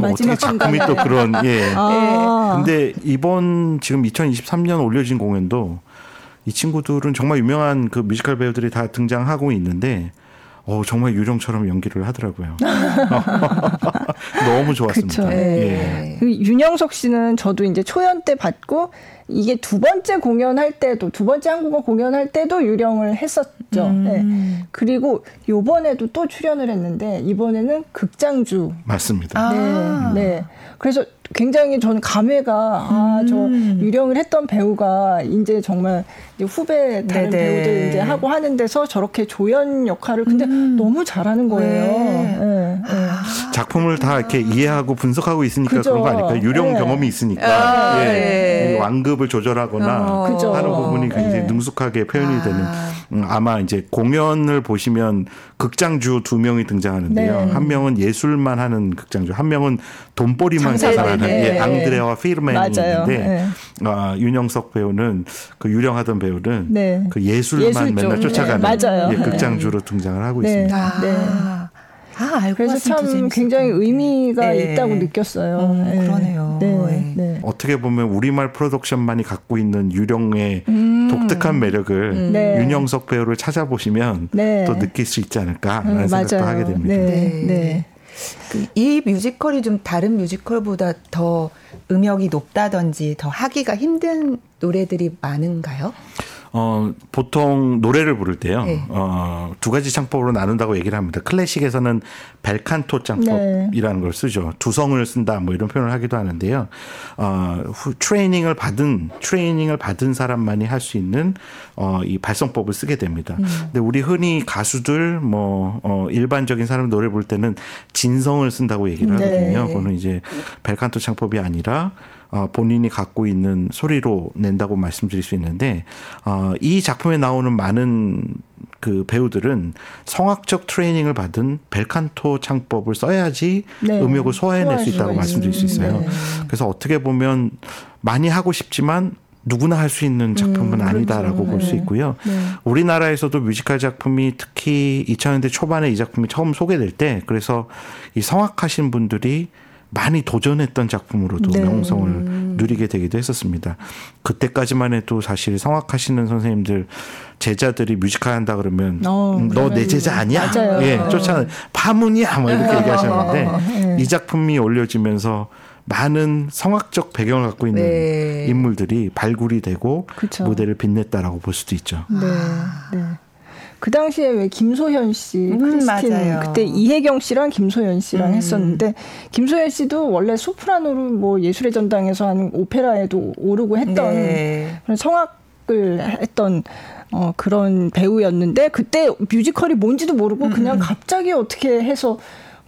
어떻게 작품이 또 그런 예. 아. 근데 이번 지금 2023년 올려진 공연도 이 친구들은 정말 유명한 그 뮤지컬 배우들이 다 등장하고 있는데 어, 정말 유령처럼 연기를 하더라고요. 너무 좋았습니다. 예. 그 윤영석 씨는 저도 이제 초연 때 봤고 이게 두 번째 공연할 때도 두 번째 한국어 공연할 때도 유령을 했었 죠. 음. 네. 그리고 요번에도 또 출연을 했는데 이번에는 극장주 맞습니다. 아. 네. 네. 그래서 굉장히 저는 감회가 아, 저 음. 유령을 했던 배우가 이제 정말 이제 후배 다른 네네. 배우들 이제 하고 하는 데서 저렇게 조연 역할을 근데 음. 너무 잘하는 거예요. 네. 네. 네. 작품을 다 이렇게 이해하고 분석하고 있으니까 그죠. 그런 거 아닐까요? 유령 네. 경험이 있으니까 아, 예. 네. 완급을 조절하거나 어. 하는 부분이 굉장히 네. 능숙하게 표현이 아. 되는 음, 아마 이제 공연을 보시면 극장주 두 명이 등장하는데요. 한 명은 예술만 하는 극장주, 한 명은 돈벌이만 자살하는 예, 앙드레와 피르맨이 있는데 아, 윤영석 배우는 그 유령하던 배우는 네. 그 예술만 예술 맨날 쫓아가는 네, 예, 극장주로 등장을 하고 네. 있습니다. 아. 아, 알고 그래서 참 굉장히 의미가 네. 있다고 느꼈어요. 음, 네. 그러네요. 네. 네. 어떻게 보면 우리말 프로덕션만이 갖고 있는 유령의 음. 독특한 매력을 음. 네. 윤영석 배우를 찾아보시면 네. 또 느낄 수 있지 않을까라는 음, 생각도 하게 됩니다. 네. 그이 뮤지컬이 좀 다른 뮤지컬보다 더 음역이 높다든지 더 하기가 힘든 노래들이 많은가요? 어, 보통 노래를 부를 때요. 네. 어, 두 가지 창법으로 나눈다고 얘기를 합니다. 클래식에서는 벨칸토 창법이라는 네. 걸 쓰죠. 두성을 쓴다 뭐 이런 표현을 하기도 하는데요. 어, 후, 트레이닝을 받은 트레이닝을 받은 사람만이 할 수 있는 어, 이 발성법을 쓰게 됩니다. 음. 근데 우리 흔히 가수들 뭐 어, 일반적인 사람 노래 부를 때는 진성을 쓴다고 얘기를 네. 하거든요. 네. 그거는 이제 벨칸토 창법이 아니라 어, 본인이 갖고 있는 소리로 낸다고 말씀드릴 수 있는데 어, 이 작품에 나오는 많은 그 배우들은 성악적 트레이닝을 받은 벨칸토 창법을 써야지 네. 음역을 소화해낼 수 있다고 말씀드릴 수 있어요. 네. 그래서 어떻게 보면 많이 하고 싶지만 누구나 할 수 있는 작품은 음, 아니다라고 그렇죠. 볼수 네. 있고요. 네. 우리나라에서도 뮤지컬 작품이 특히 2000년대 초반에 이 작품이 처음 소개될 때 그래서 이 성악하신 분들이 많이 도전했던 작품으로도 네. 명성을 누리게 되기도 했었습니다. 그때까지만 해도 사실 성악하시는 선생님들 제자들이 뮤지컬 한다 그러면 어, 음, 너내 제자 아니야? 맞아요. 예, 쫓아 파문이야 뭐 이렇게 얘기하셨는데 네. 이 작품이 올려지면서 많은 성악적 배경을 갖고 있는 네. 인물들이 발굴이 되고 그쵸. 무대를 빛냈다라고 볼 수도 있죠. 네. 네. 그 당시에 왜 김소현 씨, 음, 크리스틴 맞아요. 그때 이혜경 씨랑 김소현 씨랑 음. 했었는데 김소현 씨도 원래 소프라노로 뭐 예술의 전당에서 하는 오페라에도 오르고 했던 네. 그런 성악을 했던 어 그런 배우였는데 그때 뮤지컬이 뭔지도 모르고 그냥 음. 갑자기 어떻게 해서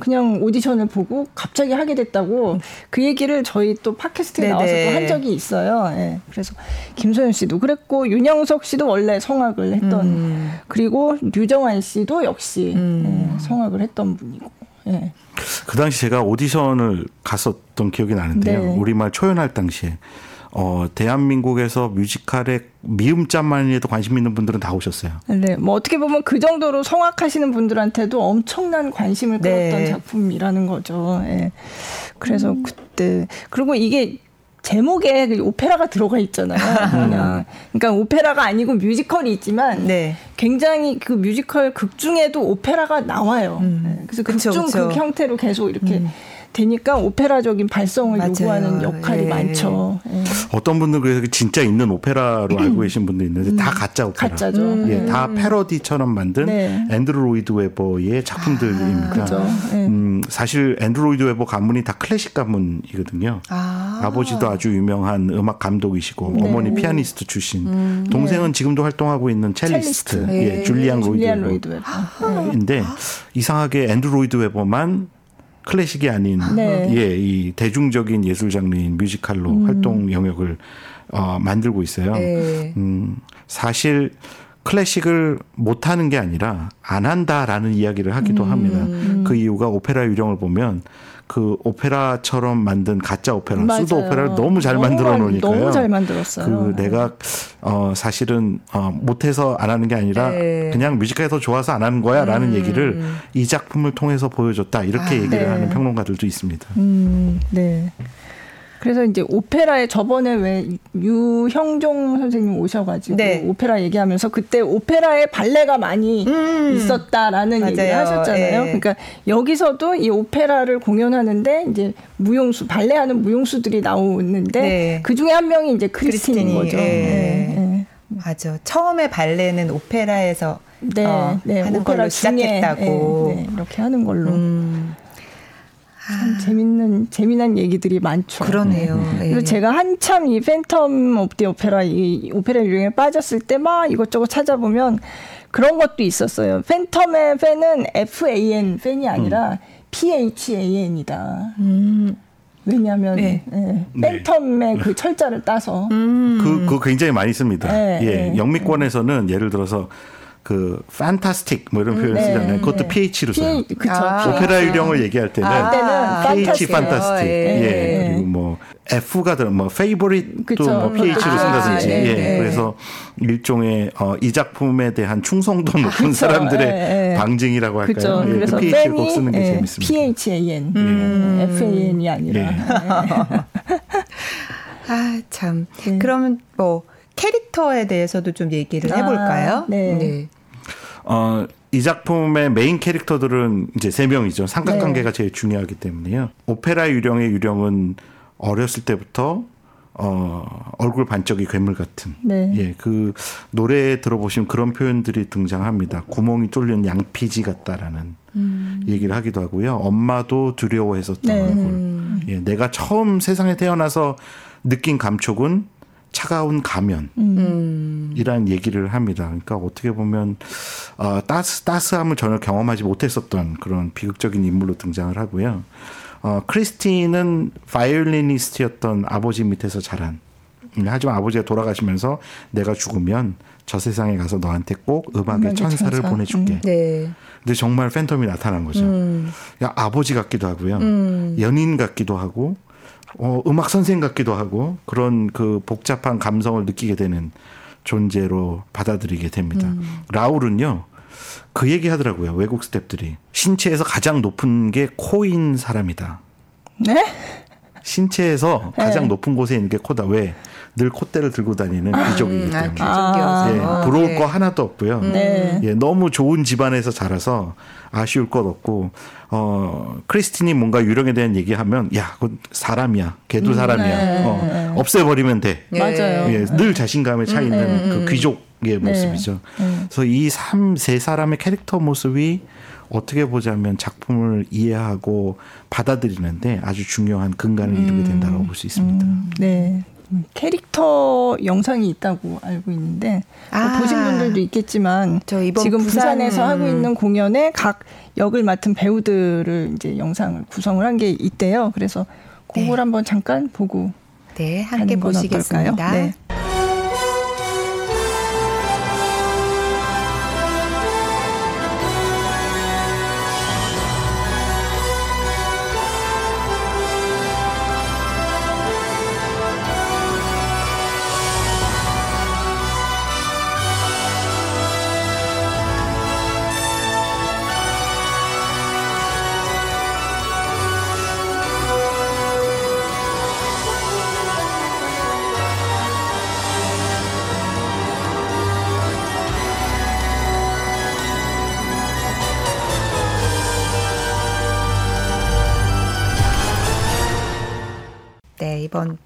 그냥 오디션을 보고 갑자기 하게 됐다고 그 얘기를 저희 또 팟캐스트에 네네. 나와서 또 한 적이 있어요. 예. 그래서 김소연 씨도 그랬고 윤영석 씨도 원래 성악을 했던 음. 그리고 류정환 씨도 역시 음. 예, 성악을 했던 분이고. 예. 그 당시 제가 오디션을 갔었던 기억이 나는데요. 네. 우리말 초연할 당시에 어, 대한민국에서 뮤지컬에 미음자만이라도 관심 있는 분들은 다 오셨어요. 네. 뭐 어떻게 보면 그 정도로 성악하시는 분들한테도 엄청난 관심을 끌었던 네. 작품이라는 거죠. 예. 네. 그래서 음. 그때 그리고 이게 제목에 그 오페라가 들어가 있잖아요. 그냥 그러니까 오페라가 아니고 뮤지컬이 있지만 네. 굉장히 그 뮤지컬 극 중에도 오페라가 나와요. 음. 네. 그래서 극중 극 형태로 계속 이렇게 음. 되니까 오페라적인 발성을 맞아요. 요구하는 역할이 예. 많죠. 예. 어떤 분들 그래서 진짜 있는 오페라로 알고 음. 계신 분도 있는데 음. 다 가짜 오페라. 가짜죠. 음. 예, 다 패러디처럼 만든 네. 앤드루 로이드 웨버의 작품들입니다. 아, 그렇죠. 네. 음, 사실 앤드루 로이드 웨버 가문이 다 클래식 가문이거든요. 아. 아버지도 아주 유명한 음악 감독이시고 네. 어머니 피아니스트 출신. 음. 동생은 네. 지금도 활동하고 있는 첼리스트, 첼리스트. 예, 줄리안 로이드 웨버인데 이상하게 앤드루 로이드 웨버만 클래식이 아닌 네. 예, 이 대중적인 예술 장르인 뮤지컬로 음. 활동 영역을 어, 만들고 있어요. 네. 음, 사실 클래식을 못 하는 게 아니라 안 한다라는 이야기를 하기도 음. 합니다. 그 이유가 오페라 유령을 보면 그 오페라처럼 만든 가짜 오페라, 맞아요. 수도 오페라를 너무 잘 만들어 놓으니까요. 너무 잘 만들었어요. 그 내가 어 사실은 어 못해서 안 하는 게 아니라 네. 그냥 뮤지컬이 더 좋아서 안 하는 거야라는 음. 얘기를 이 작품을 통해서 보여줬다 이렇게 아, 얘기를 네. 하는 평론가들도 있습니다. 음, 네. 그래서 이제 오페라에 저번에 왜 유형종 선생님 오셔가지고 네. 오페라 얘기하면서 그때 오페라에 발레가 많이 음. 있었다라는 맞아요. 얘기를 하셨잖아요. 네. 그러니까 여기서도 이 오페라를 공연하는데 이제 무용수 발레하는 무용수들이 나오는데 네. 그 중에 한 명이 이제 크리스틴인 거죠. 예. 네. 네. 맞아. 처음에 발레는 오페라에서 네, 어, 네, 하는 걸로 시작했다고 네, 네, 이렇게 하는 걸로. 음. 참 재밌는 재미난 얘기들이 많죠. 그러네요. 네. 예. 제가 한참 이 Phantom of the Opera 이 오페라 유행에 빠졌을 때 막 이것저것 찾아보면 그런 것도 있었어요. Phantom의 팬은 F A N 팬이 아니라 음. P H A N이다. 음. 왜냐하면 네. 네. Phantom의 그 철자를 따서 음. 그, 그 굉장히 많이 씁니다. 네, 예, 네. 영미권에서는 예를 들어서 그 fantastic 뭐 이런 표현 을 네, 쓰잖아요. 그것도 네. PH로 써요. P, 그쵸, 아, 오페라 유령을 얘기할 때는 아, PH fantastic. 예. 예. 그리고 뭐 F가 들어 뭐 favorite도 뭐 PH로 아, 쓴다든지. 예. 예. 그래서 일종의 어, 이 작품에 대한 충성도 아, 높은 아, 사람들의 예, 예. 방증이라고 할까요? 그쵸. 예. 그래서 PH를 꼭 쓰는 게 재밌습니다. PHAN, 음. FAN이 아니라. 아 참. 그러면 뭐 캐릭터에 대해서도 좀 얘기를 해볼까요? 아, 네. 네. 어, 이 작품의 메인 캐릭터들은 이제 세 명이죠. 삼각관계가 네. 제일 중요하기 때문에요. 오페라 유령의 유령은 어렸을 때부터 어, 얼굴 반짝이 괴물 같은. 네. 예, 그 노래 들어보시면 그런 표현들이 등장합니다. 구멍이 뚫린 양피지 같다라는 음. 얘기를 하기도 하고요. 엄마도 두려워했었던 네. 얼굴. 예, 내가 처음 세상에 태어나서 느낀 감촉은 차가운 가면이라는 음. 얘기를 합니다. 그러니까 어떻게 보면 어, 따스 따스함을 전혀 경험하지 못했었던 그런 비극적인 인물로 등장을 하고요. 어, 크리스티는 바이올리니스트였던 아버지 밑에서 자란. 하지만 아버지가 돌아가시면서 내가 죽으면 저 세상에 가서 너한테 꼭 음악의 천사를 천사. 보내줄게. 음. 네. 근데 정말 팬텀이 나타난 거죠. 음. 야, 아버지 같기도 하고요. 음. 연인 같기도 하고 어, 음악 선생 같기도 하고 그런 그 복잡한 감성을 느끼게 되는 존재로 받아들이게 됩니다. 음. 라울은요. 그 얘기 하더라고요. 외국 스탭들이. 신체에서 가장 높은 게 코인 사람이다. 네? 신체에서 가장 네. 높은 곳에 있는 게 코다. 왜? 늘 콧대를 들고 다니는 아, 귀족이기 음, 때문에. 아, 예, 부러울 네. 거 하나도 없고요. 네. 예, 너무 좋은 집안에서 자라서 아쉬울 것 없고 어 크리스틴이 뭔가 유령에 대한 얘기하면 야, 그 사람이야. 걔도 음, 사람이야. 네. 어, 없애버리면 돼. 맞아요. 예, 늘 자신감에 차 있는 음, 음, 그 음. 귀족의 모습이죠. 네. 그래서 이 삼 세 사람의 캐릭터 모습이 어떻게 보자면 작품을 이해하고 받아들이는데 아주 중요한 근간을 이루게 된다고 볼 수 있습니다. 음, 네. 캐릭터 영상이 있다고 알고 있는데 뭐 아, 보신 분들도 있겠지만 지금 부산, 부산에서 하고 있는 공연에 각 역을 맡은 배우들을 이제 영상을 구성을 한 게 있대요. 그래서 그걸 네. 한번 잠깐 보고 네, 함께 보시겠습니다. 네.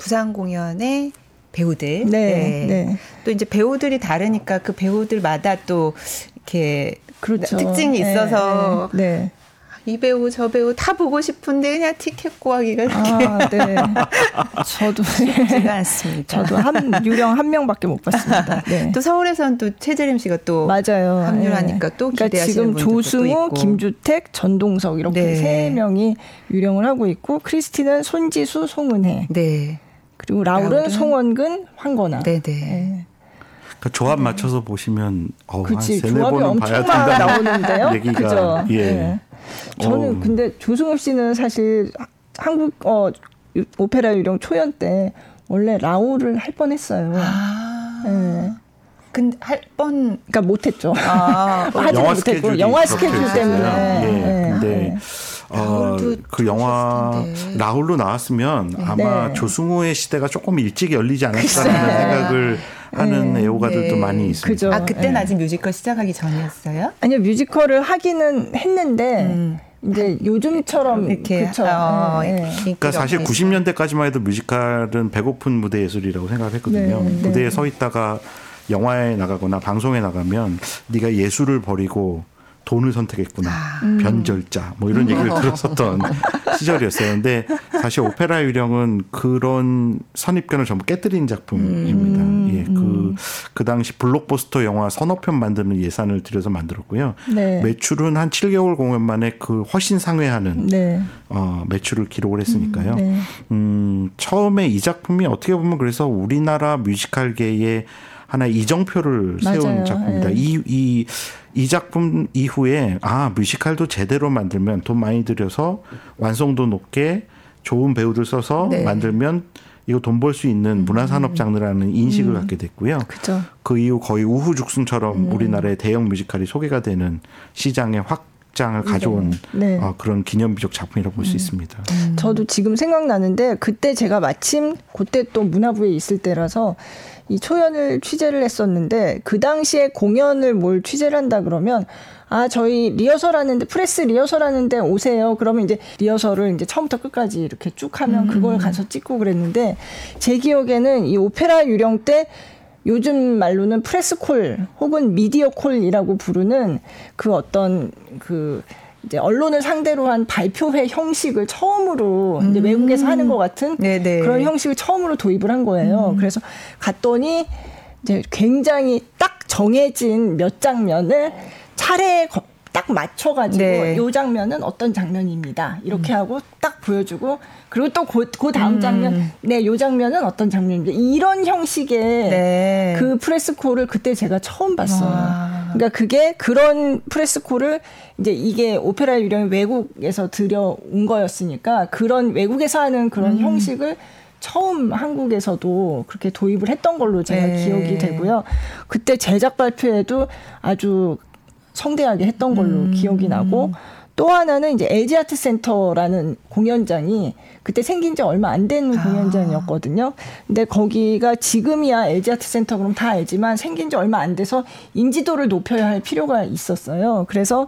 부산 공연의 배우들. 네, 네. 네. 또 이제 배우들이 다르니까 그 배우들마다 또 이렇게 그렇죠. 특징이 있어서 네, 네. 이 배우 저 배우 다 보고 싶은데 그냥 티켓 구하기가 아, 네. 저도 쉽지가 않습니다. 저도 한 유령 한 명밖에 못 봤습니다. 네. 또 서울에서는 또 최재림 씨가 또 맞아요. 합류하니까 네. 또 그러니까 지금 조승우, 김주택, 전동석 이렇게 네. 세 명이 유령을 하고 있고 크리스티는 손지수, 송은혜. 네. 그리고 라울은, 라울은 송원근, 황건아. 네네. 네. 그 조합 맞춰서 보시면 어, 그치, 한 세네 번은 봐야 된다. 나오는데요. 얘기가 그죠? 예. 네. 저는 오. 근데 조승우 씨는 사실 한국 어 오페라 유령 초연 때 원래 라오를 할 뻔했어요. 아. 네. 근데 할 뻔, 그러니까 못했죠. 아, 하지 못했고 영화 스케줄 때문에. 예, 네. 근데 어, 그 영화 라울로 나왔으면 네. 아마 네. 조승우의 시대가 조금 일찍 열리지 않았을까라는 네. 생각을 하는 네. 애호가들도 네. 많이 있습니다. 그죠. 아 그때는 네. 아직 뮤지컬 시작하기 전이었어요? 아니요 뮤지컬을 하기는 했는데. 음. 이제 요즘처럼 이렇게 그쵸. 어, 네. 그러니까 사실 90년대까지만 해도 뮤지컬은 배고픈 무대 예술이라고 생각을 했거든요. 무대에 서 있다가 영화에 나가거나 방송에 나가면 네가 예술을 버리고 돈을 선택했구나. 아. 음. 변절자. 뭐 이런 얘기를 음. 들었었던 시절이었어요. 근데 사실 오페라 유령은 그런 선입견을 전부 깨뜨린 작품입니다. 음. 예. 그, 그 당시 블록버스터 영화 서너 편 만드는 예산을 들여서 만들었고요. 네. 매출은 한 7개월 공연 만에 그 훨씬 상회하는 네. 어, 매출을 기록을 했으니까요. 음, 네. 음, 처음에 이 작품이 어떻게 보면 그래서 우리나라 뮤지컬계의 하나의 이정표를 맞아요. 세운 작품입니다. 네. 이, 이, 이 작품 이후에 아, 뮤지컬도 제대로 만들면 돈 많이 들여서 완성도 높게 좋은 배우들 써서 네. 만들면 이거 돈 벌 수 있는 음. 문화산업 장르라는 인식을 음. 갖게 됐고요. 그쵸. 그 이후 거의 우후죽순처럼 음. 우리나라의 대형 뮤지컬이 소개가 되는 시장에 확 장을 가져온 네. 네. 어, 그런 기념비적 작품이라고 볼수 음. 있습니다. 음. 저도 지금 생각나는데 그때 제가 마침 그때 또 문화부에 있을 때라서 이 초연을 취재를 했었는데 그 당시에 공연을 뭘 취재를 한다 그러면 아 저희 리허설 하는데 프레스 리허설 하는데 오세요. 그러면 이제 리허설을 이제 처음부터 끝까지 이렇게 쭉 하면 그걸 음. 가서 찍고 그랬는데 제 기억에는 이 오페라 유령 때 요즘 말로는 press call 혹은 media call이라고 부르는 그 어떤 그 이제 언론을 상대로 한 발표회 형식을 처음으로 음. 이제 외국에서 하는 것 같은 네네. 그런 형식을 처음으로 도입을 한 거예요. 음. 그래서 갔더니 이제 굉장히 딱 정해진 몇 장면을 차례에 딱 맞춰가지고 네. 요 장면은 어떤 장면입니다. 이렇게 음. 하고 딱 보여주고 그리고 또그 그 다음 음. 장면, 네, 요 장면은 어떤 장면입니다. 이런 형식의 네. 그 프레스콜을 그때 제가 처음 봤어요. 와. 그러니까 그게 그런 프레스콜을 이제 이게 오페라 유령 외국에서 들여온 거였으니까 그런 외국에서 하는 그런 음. 형식을 처음 한국에서도 그렇게 도입을 했던 걸로 제가 네. 기억이 되고요. 그때 제작 발표에도 아주 성대하게 했던 걸로 음. 기억이 나고 또 하나는 이제 LG 아트 센터라는 공연장이 그때 생긴 지 얼마 안 된 공연장이었거든요. 근데 거기가 지금이야 LG 아트 센터 그럼 다 알지만 생긴 지 얼마 안 돼서 인지도를 높여야 할 필요가 있었어요. 그래서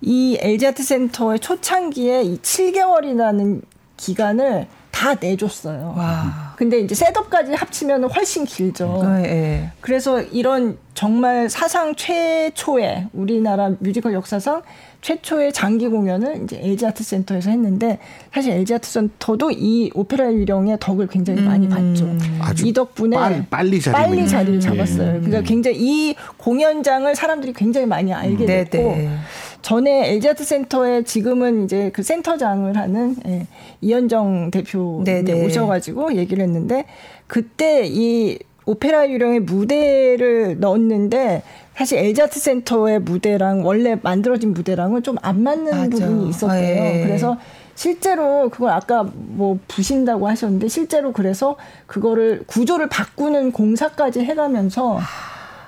이 LG 아트 센터의 초창기에 이 7개월이라는 기간을 다 내줬어요. 와. 근데 이제 setup까지 합치면 훨씬 길죠. 네. 그래서 이런 정말 사상 최초의 우리나라 뮤지컬 역사상 최초의 장기 공연을 이제 LG 아트 센터에서 했는데 사실 LG 아트 센터도 이 오페라 유령의 덕을 굉장히 음. 많이 봤죠. 이 덕분에 빨리, 빨리, 빨리 자리를 잡았어요. 네. 그러니까 굉장히 이 공연장을 사람들이 굉장히 많이 알게 음. 됐고 네네. 전에 LG 아트 센터에 지금은 이제 그 센터장을 하는 예, 이현정 대표 오셔가지고 얘기를 했는데 그때 이 오페라 유령의 무대를 넣었는데 사실 엘자트 센터의 무대랑 원래 만들어진 무대랑은 좀 안 맞는 맞아. 부분이 있었대요. 아, 예. 그래서 실제로 그걸 아까 뭐 부신다고 하셨는데 실제로 그래서 그거를 구조를 바꾸는 공사까지 해가면서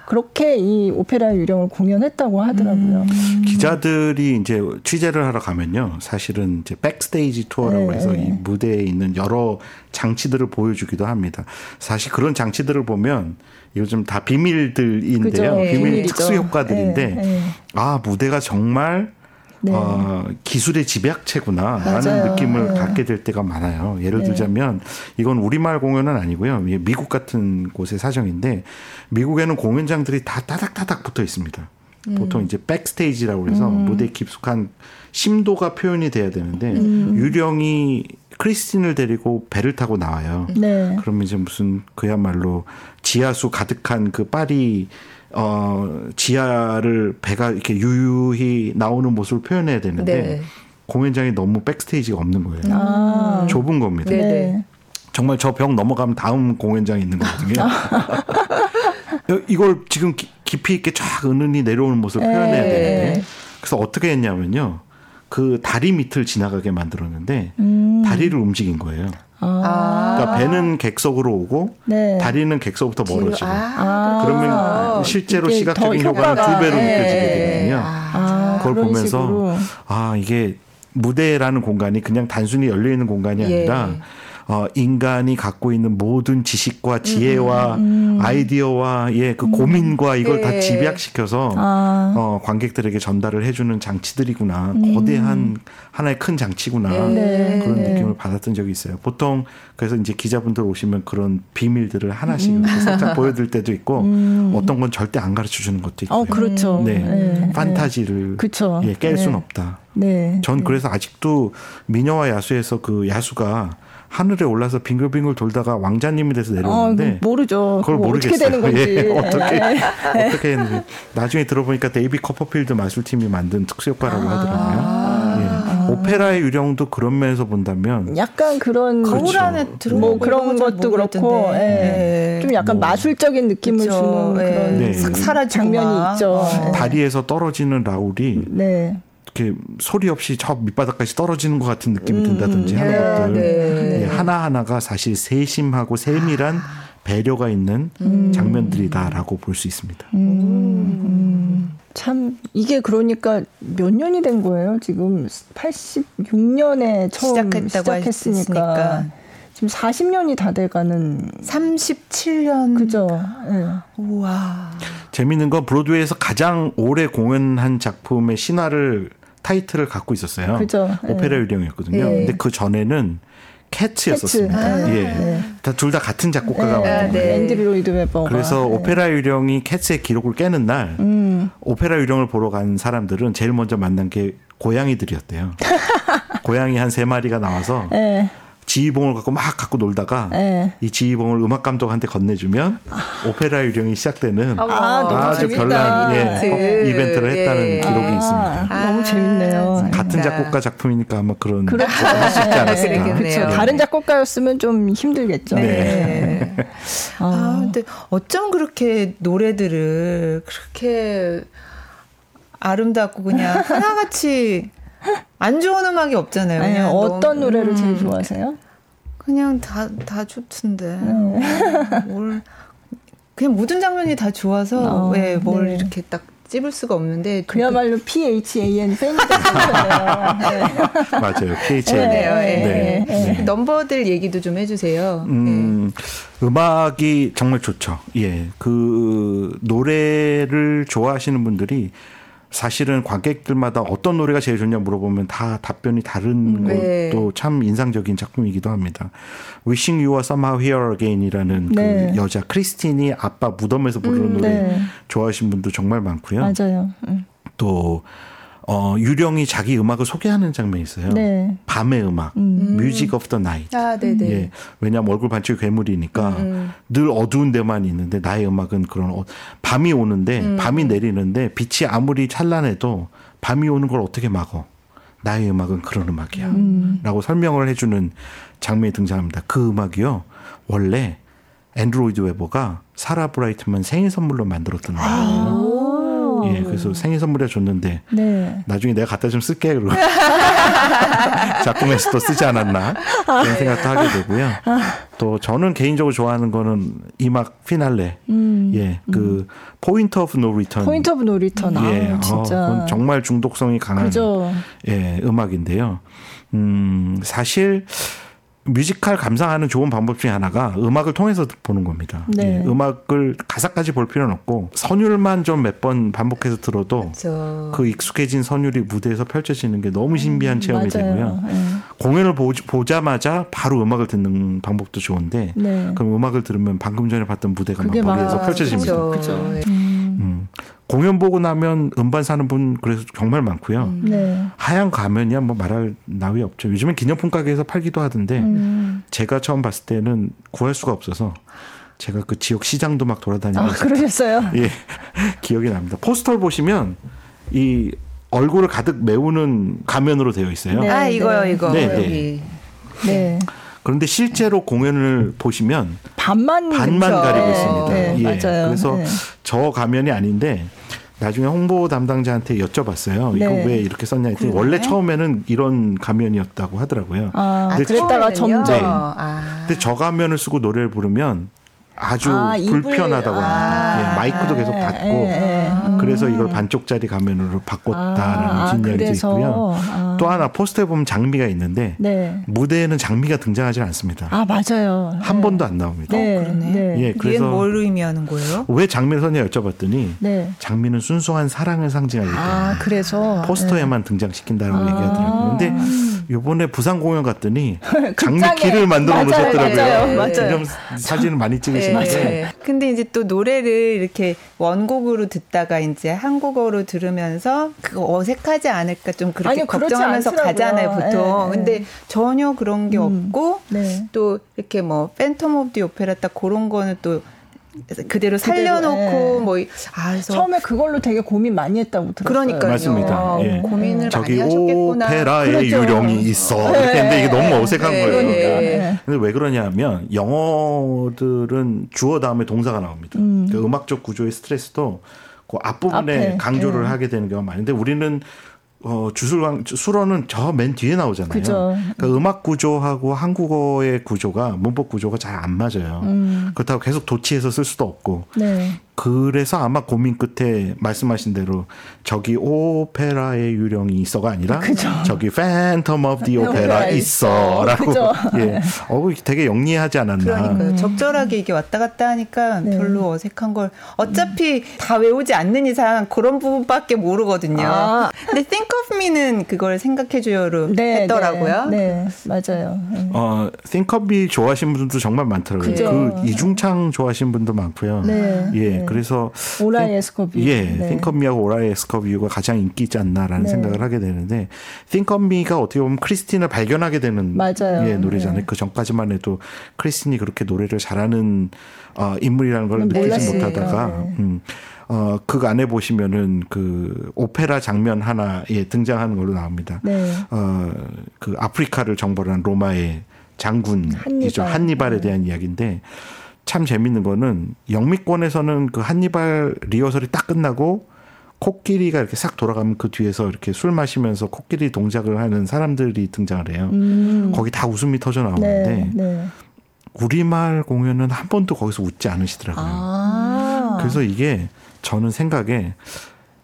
그렇게 이 오페라 유령을 공연했다고 하더라고요. 음. 기자들이 이제 취재를 하러 가면요. 사실은 이제 백스테이지 투어라고 네, 해서 네. 이 무대에 있는 여러 장치들을 보여주기도 합니다. 사실 그런 장치들을 보면 요즘 다 비밀들인데요. 네, 비밀 특수 효과들인데 네, 네. 아 무대가 정말 네. 어, 기술의 집약체구나라는. 느낌을 네. 갖게 될 때가 많아요. 예를 네. 들자면 이건 우리말 공연은 아니고요. 미국 같은 곳의 사정인데 미국에는 공연장들이 다 따닥따닥 붙어 있습니다. 음. 보통 이제 백스테이지라고 해서 음. 무대 깊숙한 심도가 표현이 돼야 되는데 음. 유령이 크리스틴을 데리고 배를 타고 나와요. 네. 그러면 이제 무슨 그야말로 지하수 가득한 그 파리 어 지하를 배가 이렇게 유유히 나오는 모습을 표현해야 되는데 네. 공연장이 너무 백스테이지가 없는 거예요. 아. 좁은 겁니다. 네. 네. 정말 저 벽 넘어가면 다음 공연장이 있는 거거든요. 이걸 지금 깊이 있게 쫙 은은히 내려오는 모습을 표현해야 네. 되는데 그래서 어떻게 했냐면요. 그 다리 밑을 지나가게 만들었는데 음. 다리를 움직인 거예요. 아. 그러니까 배는 객석으로 오고 네. 다리는 객석부터 멀어지고 아. 그러면 실제로 시각적인 효과가 두 배로 네. 느껴지게 되거든요. 아. 그걸 보면서 식으로. 아 이게 무대라는 공간이 그냥 단순히 열려 있는 공간이 예. 아니라 어, 인간이 갖고 있는 모든 지식과 지혜와 음, 음. 아이디어와 예, 그 음. 고민과 이걸 네. 다 집약시켜서 아. 어, 관객들에게 전달을 해주는 장치들이구나. 음. 거대한 하나의 큰 장치구나. 네. 그런 느낌을 받았던 적이 있어요. 보통 그래서 이제 기자분들 오시면 그런 비밀들을 하나씩 음. 살짝 보여드릴 때도 있고 음. 어떤 건 절대 안 가르쳐 주는 것도 있고. 어, 그렇죠. 네. 네. 판타지를 그렇죠. 예, 깰 수는 네. 없다. 네. 전 그래서 아직도 미녀와 야수에서 그 야수가 하늘에 올라서 빙글빙글 돌다가 왕자님이 돼서 내려오는데 아, 모르죠. 그걸 모르겠어요. 어떻게 되는 건지. 예, 어떻게 네. 어떻게 했는지 나중에 들어보니까 데이비드 카퍼필드 마술팀이 만든 특수 효과라고 아. 하더라고요. 아. 예. 오페라의 유령도 그런 면에서 본다면 약간 그런 그렇죠. 거울 안에 들어 뭐 그런 것도 그렇고 예. 네. 좀 약간 뭐. 마술적인 느낌을 그렇죠. 주는 그런 네. 사라 장면이 있죠. 어. 다리에서 떨어지는 라울이 네. 이렇게 소리 없이 저 밑바닥까지 떨어지는 것 같은 느낌이 음, 든다든지 음, 하는 네, 것들 네. 예, 하나 하나가 사실 세심하고 세밀한 배려가 있는 음. 장면들이다라고 볼 수 있습니다. 음. 음. 참 이게 그러니까 몇 년이 된 거예요? 지금 86년에 처음 시작했다고 시작했으니까 지금 40년이 다 돼가는 37년 그죠? 네. 우와. 재밌는 건 브로드웨이에서 가장 오래 공연한 작품의 신화를 타이틀을 갖고 있었어요. 그죠. 오페라 네. 유령이었거든요. 네. 근데 그 전에는 캐츠였었습니다. 아, 예. 네. 둘다 같은 작곡가가 네. 썼는데. 네. 앤드류 로이드 웨버가. 그래서 네. 오페라 유령이 캐츠의 기록을 깨는 날 음. 오페라 유령을 보러 간 사람들은 제일 먼저 만난 게 고양이들이었대요. 고양이 한 세 마리가 나와서 네. 지휘봉을 갖고 막 갖고 놀다가 네. 이 지휘봉을 음악 감독한테 건네주면 오페라 유령이 시작되는 아, 주 별난 예, 이벤트를 했다는 예. 기록이 아, 있습니다. 아, 너무 재밌네요. 같은 작곡가 작품이니까 아마 그런. 할수 있지 않았을까. 네, 그렇죠. 네. 다른 작곡가였으면 좀 힘들겠죠. 네. 네. 아, 근데 어쩜 그렇게 노래들을 그렇게 아름답고 그냥 하나같이 안 좋은 음악이 없잖아요. 아니, 어떤 너무, 노래를 음, 제일 좋아하세요? 그냥 다, 다 좋던데. 음. 뭘, 그냥 모든 장면이 다 좋아서, 어, 왜뭘 네. 이렇게 딱 찝을 수가 없는데. 그야말로 PHAN 팬이 됐어요. 네. 맞아요. PHAN. 네, 네, 네. 넘버들 얘기도 좀 해주세요. 음, 음악이 정말 좋죠. 예. 그, 노래를 좋아하시는 분들이 사실은 관객들마다 어떤 노래가 제일 좋냐 물어보면 다 답변이 다른 네. 것도 참 인상적인 작품이기도 합니다. Wishing You Were Somehow Here Again이라는 그 네. 그 여자 크리스틴이 아빠 무덤에서 부르는 음, 노래 네. 좋아하시는 분도 정말 많고요. 맞아요. 음. 또 어, 유령이 자기 음악을 소개하는 장면이 있어요. 네. 밤의 음악, 음. Music of the Night. 아, 네네. 예. 왜냐하면 얼굴 반쪽이 괴물이니까 음. 늘 어두운 데만 있는데 나의 음악은 그런 어, 밤이 오는데 음. 밤이 내리는데 빛이 아무리 찬란해도 밤이 오는 걸 어떻게 막어? 나의 음악은 그런 음악이야. 음. 라고 설명을 해주는 장면이 등장합니다. 그 음악이요. 원래 앤드류 로이드 웨버가 사라 브라이트만 생일 선물로 만들었던 음악이에요. 예, 그래서 생일 선물에 줬는데 네. 나중에 내가 갖다 좀 쓸게 그러고 작품에서 또 쓰지 않았나 그런 생각도 하게 되고요. 또 저는 개인적으로 좋아하는 거는 이막 피날레, 음, 예, 그 Point of No Return. Point of No Return. 예, 아, 진짜 어, 정말 중독성이 강한 그죠. 예 음악인데요. 음 사실. 뮤지컬 감상하는 좋은 방법 중에 하나가 음악을 통해서 보는 겁니다. 네. 예, 음악을 가사까지 볼 필요는 없고 선율만 좀 몇 번 반복해서 들어도 그렇죠. 그 익숙해진 선율이 무대에서 펼쳐지는 게 너무 신비한 음, 체험이 맞아요. 되고요. 네. 공연을 보, 보자마자 바로 음악을 듣는 방법도 좋은데 네. 그럼 음악을 들으면 방금 전에 봤던 무대가 막 머리에서 펼쳐집니다. 그렇죠. 그렇죠. 음. 음. 공연 보고 나면 음반 사는 분 그래서 정말 많고요. 음. 네. 하얀 가면이야 뭐 말할 나위 없죠. 요즘엔 기념품 가게에서 팔기도 하던데 음. 제가 처음 봤을 때는 구할 수가 없어서 제가 그 지역 시장도 막 돌아다니면서 아, 그러셨어요? 예. 기억이 납니다. 포스터를 보시면 이 얼굴을 가득 메우는 가면으로 되어 있어요. 네, 아, 이거요, 네. 이거. 네, 네. 네. 그런데 실제로 공연을 보시면 반만 반만 그렇죠. 가리고 있습니다. 네, 예. 맞아요. 그래서 네. 저 가면이 아닌데 나중에 홍보 담당자한테 여쭤봤어요. 네. 이거 왜 이렇게 썼냐 했더니 원래 처음에는 이런 가면이었다고 하더라고요. 아, 근데 그랬다가 점점. 네. 아. 근데 저 가면을 쓰고 노래를 부르면 아주 아, 불편하다고 합니다. 아, 예, 마이크도 계속 닫고 예, 예. 그래서 이걸 반쪽짜리 가면으로 바꿨다라는 아, 뒷이야기도 있고요. 아. 또 하나 포스터에 보면 장미가 있는데 네. 무대에는 장미가 등장하지 않습니다. 아 맞아요. 한 네. 번도 안 나옵니다. 네. 어, 그러네. 네. 예, 그래서 뭘 의미하는 거예요? 왜 장미를 썼냐 여쭤봤더니 네. 장미는 순수한 사랑을 상징하기 때문에 아, 그래서 포스터에만 네. 등장시킨다고 얘기하더라고요. 근데 요번에 부산 공연 갔더니 장미 길을 만들어 놓으셨더라고요. 맞아요. 맞아요. 사진을 많이 찍으시는데. 네. 근데 이제 또 노래를 이렇게 원곡으로 듣다가 이제 한국어로 들으면서 그거 어색하지 않을까 좀 그렇게 아니, 걱정하면서 가잖아요, 보통. 네. 근데 전혀 그런 게 음. 없고 네. 또 이렇게 뭐 Phantom of the Opera 딱 그런 거는 또 그대로 살려놓고 네. 뭐 아, 그래서 처음에 그걸로 되게 고민 많이 했다고 들었어요. 그러니까요. 맞습니다. 예. 고민을 저기 많이 하셨겠구나. 오페라의 그렇죠. 유령이 있어. 네. 이렇게 했는데 이게 너무 어색한 네. 거예요. 그러니까. 근데 왜 그러냐면 영어들은 주어 다음에 동사가 나옵니다. 음. 그 음악적 구조의 스트레스도 그 앞부분에 앞에. 강조를 네. 하게 되는 경우가 많은데 우리는 어, 주술왕, 수로는 저 맨 뒤에 나오잖아요. 그죠. 그러니까 음악 구조하고 한국어의 구조가, 문법 구조가 잘 안 맞아요. 음. 그렇다고 계속 도치해서 쓸 수도 없고. 네. 그래서 아마 고민 끝에 말씀하신 대로 저기 오페라의 유령이 있어가 아니라 그죠. 저기 Phantom of the Opera 있어라고 예. 어 되게 영리하지 않았나. 그러니까요. 음. 적절하게 이게 왔다 갔다 하니까 네. 별로 어색한 걸 어차피 음. 다 외우지 않는 이상 그런 부분밖에 모르거든요. 아. 근데 Think of Me는 그걸 생각해 줘요로 네, 했더라고요. 네, 네. 맞아요. 네. 어 Think of Me 좋아하시는 분들도 정말 많더라고요. 그죠. 그 이중창 좋아하시는 분도 많고요. 네. 예. 네. 그래서 오라이 에스커뷰. 예, 네. Think of Me하고 오라이 에스커뷰가 가장 인기 있지 않나라는 네. 생각을 하게 되는데 Me가 어떻게 보면 크리스틴을 발견하게 되는 맞아요. 예, 노래잖아요. 네. 그 전까지만 해도 크리스틴이 그렇게 노래를 잘하는 어, 인물이라는 걸 느끼지 못하다가 네. 음. 어, 그 안에 보시면은 그 오페라 장면 하나에 등장하는 걸로 나옵니다. 네. 어, 그 아프리카를 정벌한 로마의 장군이죠. 한니발. 한니발에 대한 이야기인데 참 재밌는 거는 영미권에서는 그 한니발 리허설이 딱 끝나고 코끼리가 이렇게 싹 돌아가면 그 뒤에서 이렇게 술 마시면서 코끼리 동작을 하는 사람들이 등장을 해요. 음. 거기 다 웃음이 터져 나오는데 네, 네. 우리말 공연은 한 번도 거기서 웃지 않으시더라고요. 아. 그래서 이게 저는 생각에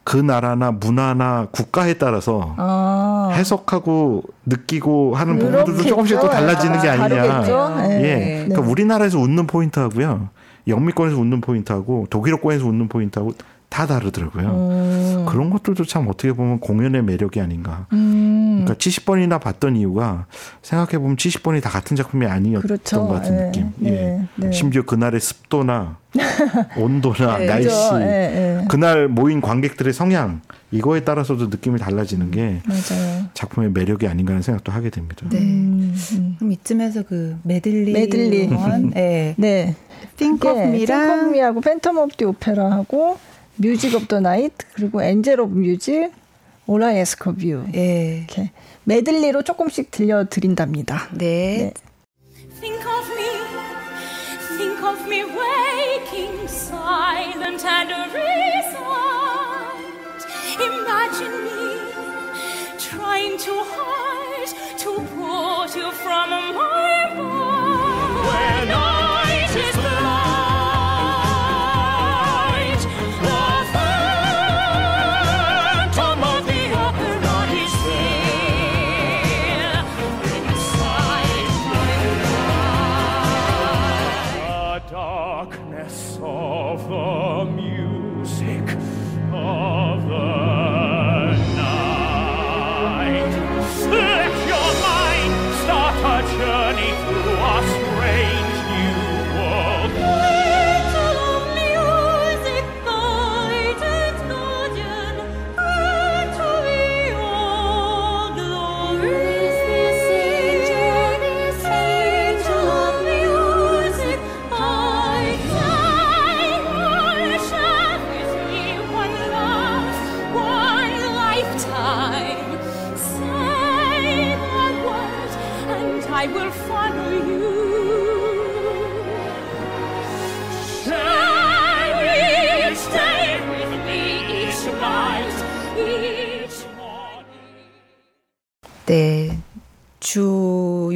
그 나라나 문화나 국가에 따라서 아. 해석하고 느끼고 하는 부분들도 조금씩 또 달라지는 게 아니냐. 네. 예. 네. 그러니까 우리나라에서 웃는 포인트하고요. 영미권에서 웃는 포인트하고 독일어권에서 웃는 포인트하고 다 다르더라고요. 음. 그런 것들도 참 어떻게 보면 공연의 매력이 아닌가. 음. 그러니까 70번이나 봤던 이유가 생각해 보면 70번이 다 같은 작품이 아니었던 그렇죠. 것 같은 네. 느낌. 네. 예. 네. 심지어 그날의 습도나 온도나 네. 날씨. 그날 모인 관객들의 성향 이거에 따라서도 느낌이 달라지는 게 맞아요. 작품의 매력이 아닌가 하는 생각도 하게 됩니다. 네. 음. 그럼 이쯤에서 그 메들리, 메들리. 네. 네. Think of Me랑 Think of Me하고 Phantom of the Opera하고 Music of the Night 그리고 Angel of Music All I Ask of You 예. 이렇게 메들리로 조금씩 들려 드린답니다. 네. 네. Think of me, think of me waking silent and resigned. Imagine me trying to hide, to put you from my mind. When I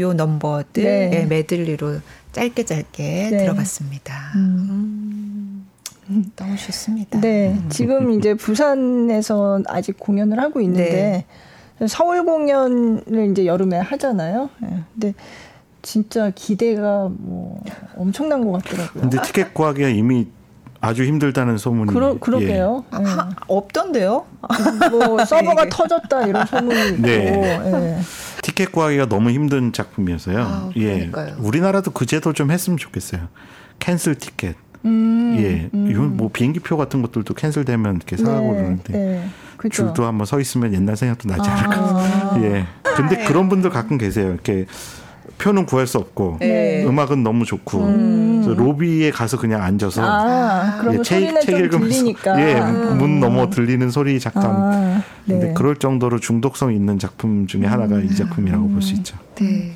주요 넘버들 네. 메들리로 짧게 짧게 네. 들어봤습니다. 음. 음. 너무 좋습니다. 네. 음. 지금 이제 부산에서 아직 공연을 하고 있는데 네. 서울 공연을 이제 여름에 하잖아요. 네. 근데 진짜 기대가 뭐 엄청난 것 같더라고요. 근데 티켓 구하기가 이미 아주 힘들다는 소문이 그러, 그러게요. 예. 네. 하, 없던데요? 뭐 서버가 네. 터졌다 이런 소문이 있고. 네. 네. 티켓 구하기가 너무 힘든 작품이어서요. 아, 예. 우리나라도 그 제도 좀 했으면 좋겠어요. 캔슬 티켓. 음, 예. 음. 이건 뭐 비행기표 같은 것들도 캔슬되면 이렇게 사가고 네, 그러는데. 네. 줄도 한번 서 있으면 옛날 생각도 나지 않을까. 아. 예. 근데 그런 분들 가끔 계세요. 이렇게 표는 구할 수 없고 네. 음악은 너무 좋고 음. 로비에 가서 그냥 앉아서 아, 예, 책, 책 읽으면서 예, 문 음. 넘어 들리는 소리 잠깐 아, 네. 근데 그럴 정도로 중독성 있는 작품 중에 하나가 이 작품이라고 볼 수 있죠. 네.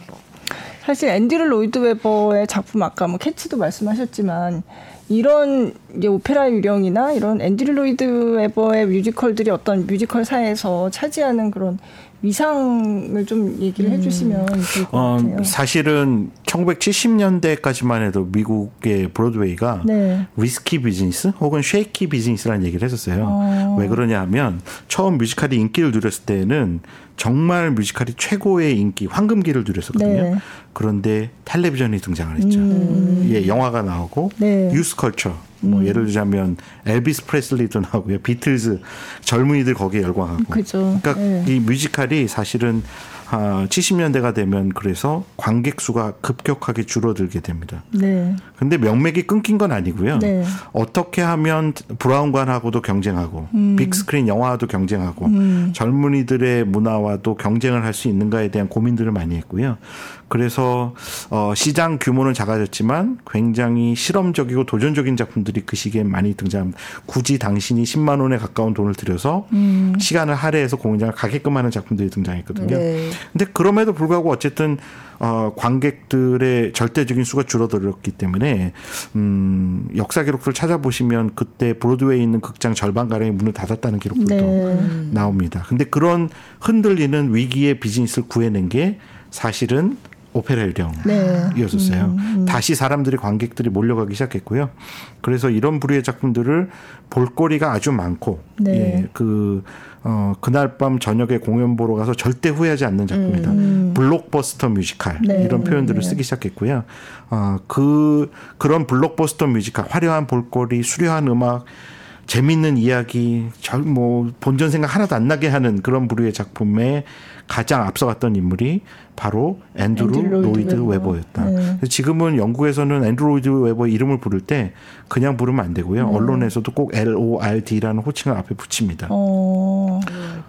사실 앤드류 로이드 웨버의 작품 아까 뭐 캣츠도 말씀하셨지만 이런 이제 오페라 유령이나 이런 앤드류 로이드 웨버의 뮤지컬들이 어떤 뮤지컬 사에서 차지하는 그런 위상을 좀 얘기를 음. 해주시면 좋을 것 어, 같아요. 사실은 1970년대까지만 해도 미국의 브로드웨이가 네. risky business 혹은 shaky business라는 얘기를 했었어요. 어. 왜 그러냐면 처음 뮤지컬이 인기를 누렸을 때는 정말 뮤지컬이 최고의 인기 황금기를 누렸었거든요. 네. 그런데 텔레비전이 등장을 했죠. 음. 예, 영화가 나오고 네. 뉴스컬처 뭐 음. 예를 들자면 엘비스 프레슬리도 나오고요. 비틀즈 젊은이들 거기에 열광하고. 그죠. 그러니까 네. 이 뮤지컬이 사실은 아, 70년대가 되면 그래서 관객 수가 급격하게 줄어들게 됩니다. 네. 근데 명맥이 끊긴 건 아니고요. 네. 어떻게 하면 브라운관하고도 경쟁하고 음. 빅스크린 영화와도 경쟁하고 음. 젊은이들의 문화와도 경쟁을 할 수 있는가에 대한 고민들을 많이 했고요. 그래서 어 시장 규모는 작아졌지만 굉장히 실험적이고 도전적인 작품들이 그 시기에 많이 등장. 굳이 당신이 10만 원에 가까운 돈을 들여서 음. 시간을 할애해서 공연장을 가게끔 하는 작품들이 등장했거든요. 네. 근데 그럼에도 불구하고 어쨌든 어 관객들의 절대적인 수가 줄어들었기 때문에 음 역사 기록들을 찾아보시면 그때 브로드웨이에 있는 극장 절반 가량이 문을 닫았다는 기록들도 네. 나옵니다. 근데 그런 흔들리는 위기의 비즈니스를 구해낸 게 사실은 오페라 유령이었었어요. 네. 음, 음. 다시 사람들이 관객들이 몰려가기 시작했고요. 그래서 이런 부류의 작품들을 볼거리가 아주 많고 네. 예, 그 어, 그날 밤 저녁에 공연 보러 가서 절대 후회하지 않는 작품이다. 음. 블록버스터 뮤지컬 네. 이런 표현들을 네. 쓰기 시작했고요. 어, 그 그런 블록버스터 뮤지컬 화려한 볼거리, 수려한 음악 재밌는 이야기, 뭐 본전 생각 하나도 안 나게 하는 그런 부류의 작품에 가장 앞서갔던 인물이 바로 앤드루, 로이드, 로이드 웨버. 였다 네. 지금은 영국에서는 앤드루 로이드 웨버 이름을 부를 때 그냥 부르면 안 되고요. 네. 언론에서도 꼭 L O R D라는 호칭을 앞에 붙입니다. 어...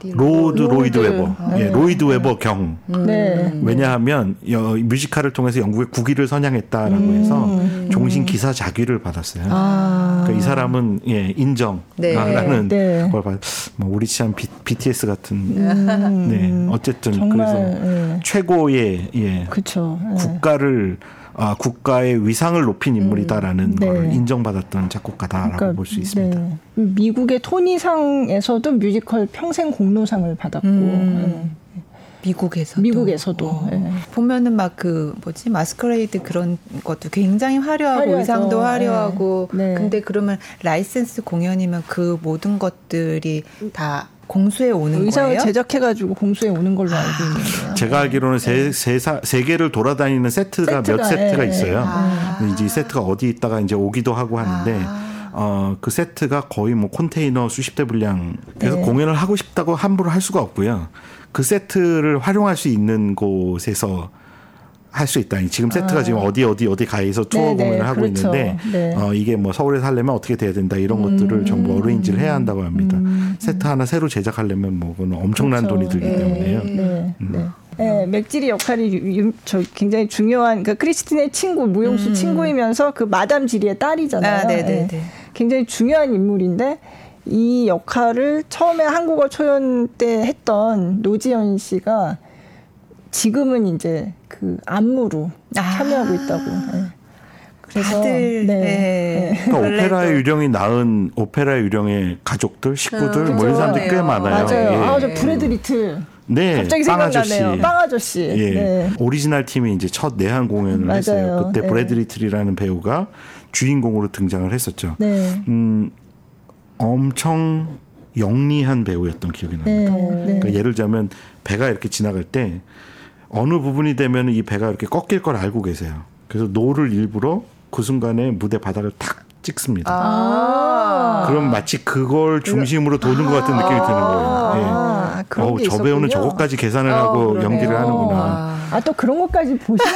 Lord 로이드 웨버. 네. 예, 로이드 웨버 경. 네. 왜냐하면 뮤지컬을 통해서 영국의 국위를 선양했다라고 해서 음. 종신 기사 작위를 받았어요. 아. 그러니까 이 사람은 예, 인정라는 네. 걸 받. 뭐 우리 참 BTS 같은. 음. 네. 어쨌든 정말, 그래서 예. 최고 정도의 예. 그쵸. 예. 국가를 아, 국가의 위상을 높인 인물이다라는 음, 네. 걸 인정받았던 작곡가다라고 그러니까, 볼수 있습니다. 네. 미국의 토니상에서도 뮤지컬 평생 공로상을 받았고 음. 네. 미국에서도 미국에서도 어. 네. 보면은 막 그 뭐지 Masquerade 그런 것도 굉장히 화려하고 화려하죠. 의상도 화려하고 네. 네. 근데 그러면 라이센스 공연이면 그 모든 것들이 다 공수에 오는 의상을 거예요? 제작해가지고 공수에 오는 걸로 알고 있는데요. 제가 알기로는 세, 세, 세 개를 돌아다니는 세트가, 세트가 몇 세트가 예, 있어요. 아. 이제 이 세트가 어디 있다가 이제 오기도 하고 하는데 아. 어, 그 세트가 거의 뭐 컨테이너 수십 대 분량 그래서 네. 공연을 하고 싶다고 함부로 할 수가 없고요. 그 세트를 활용할 수 있는 곳에서 할 수 있다. 지금 세트가 아. 지금 어디 어디 어디 가에서 투어 네네, 공연을 하고 그렇죠. 있는데 네. 어, 이게 뭐 서울에서 하려면 어떻게 돼야 된다 이런 음. 것들을 정부 어레인지를 해야 한다고 합니다. 음. 세트 하나 새로 제작하려면 뭐 그건 엄청난 그렇죠. 돈이 들기 네. 때문에요. 네. 음. 네. 네, 맥질이 역할이 유, 저 굉장히 중요한 그 크리스틴의 친구 무용수 음. 친구이면서 그 마담 지리의 딸이잖아요. 아, 네, 굉장히 중요한 인물인데 이 역할을 처음에 한국어 초연 때 했던 노지연 씨가 지금은 이제 그 안무로 아. 참여하고 있다고. 네. 그래서 다들 네. 네. 그러니까 오페라의 유령이 낳은 오페라의 유령의 가족들, 식구들 음, 뭐 이런 사람들이 꽤 많아요. 맞아요. 예. 아, 저 브래드 리틀. 네, 갑자기 생각나네요. 빵 아저씨. 예. 네. 오리지널 팀이 이제 첫 내한 공연을 맞아요. 했어요. 그때 네. 브래드 리틀이라는 배우가 주인공으로 등장을 했었죠. 네. 음, 엄청 영리한 배우였던 기억이 납니다. 네. 그러니까 예를 들자면 배가 이렇게 지나갈 때 어느 부분이 되면 이 배가 이렇게 꺾일 걸 알고 계세요. 그래서 노를 일부러 그 순간에 무대 바닥을 탁 찍습니다. 아~ 그럼 마치 그걸 중심으로 도는 것 같은 느낌이 드는 거예요. 아~ 예. 아, 어, 저 배우는 저것까지 계산을 어, 하고 그러네요. 연기를 하는구나. 아, 또 그런 것까지 보시는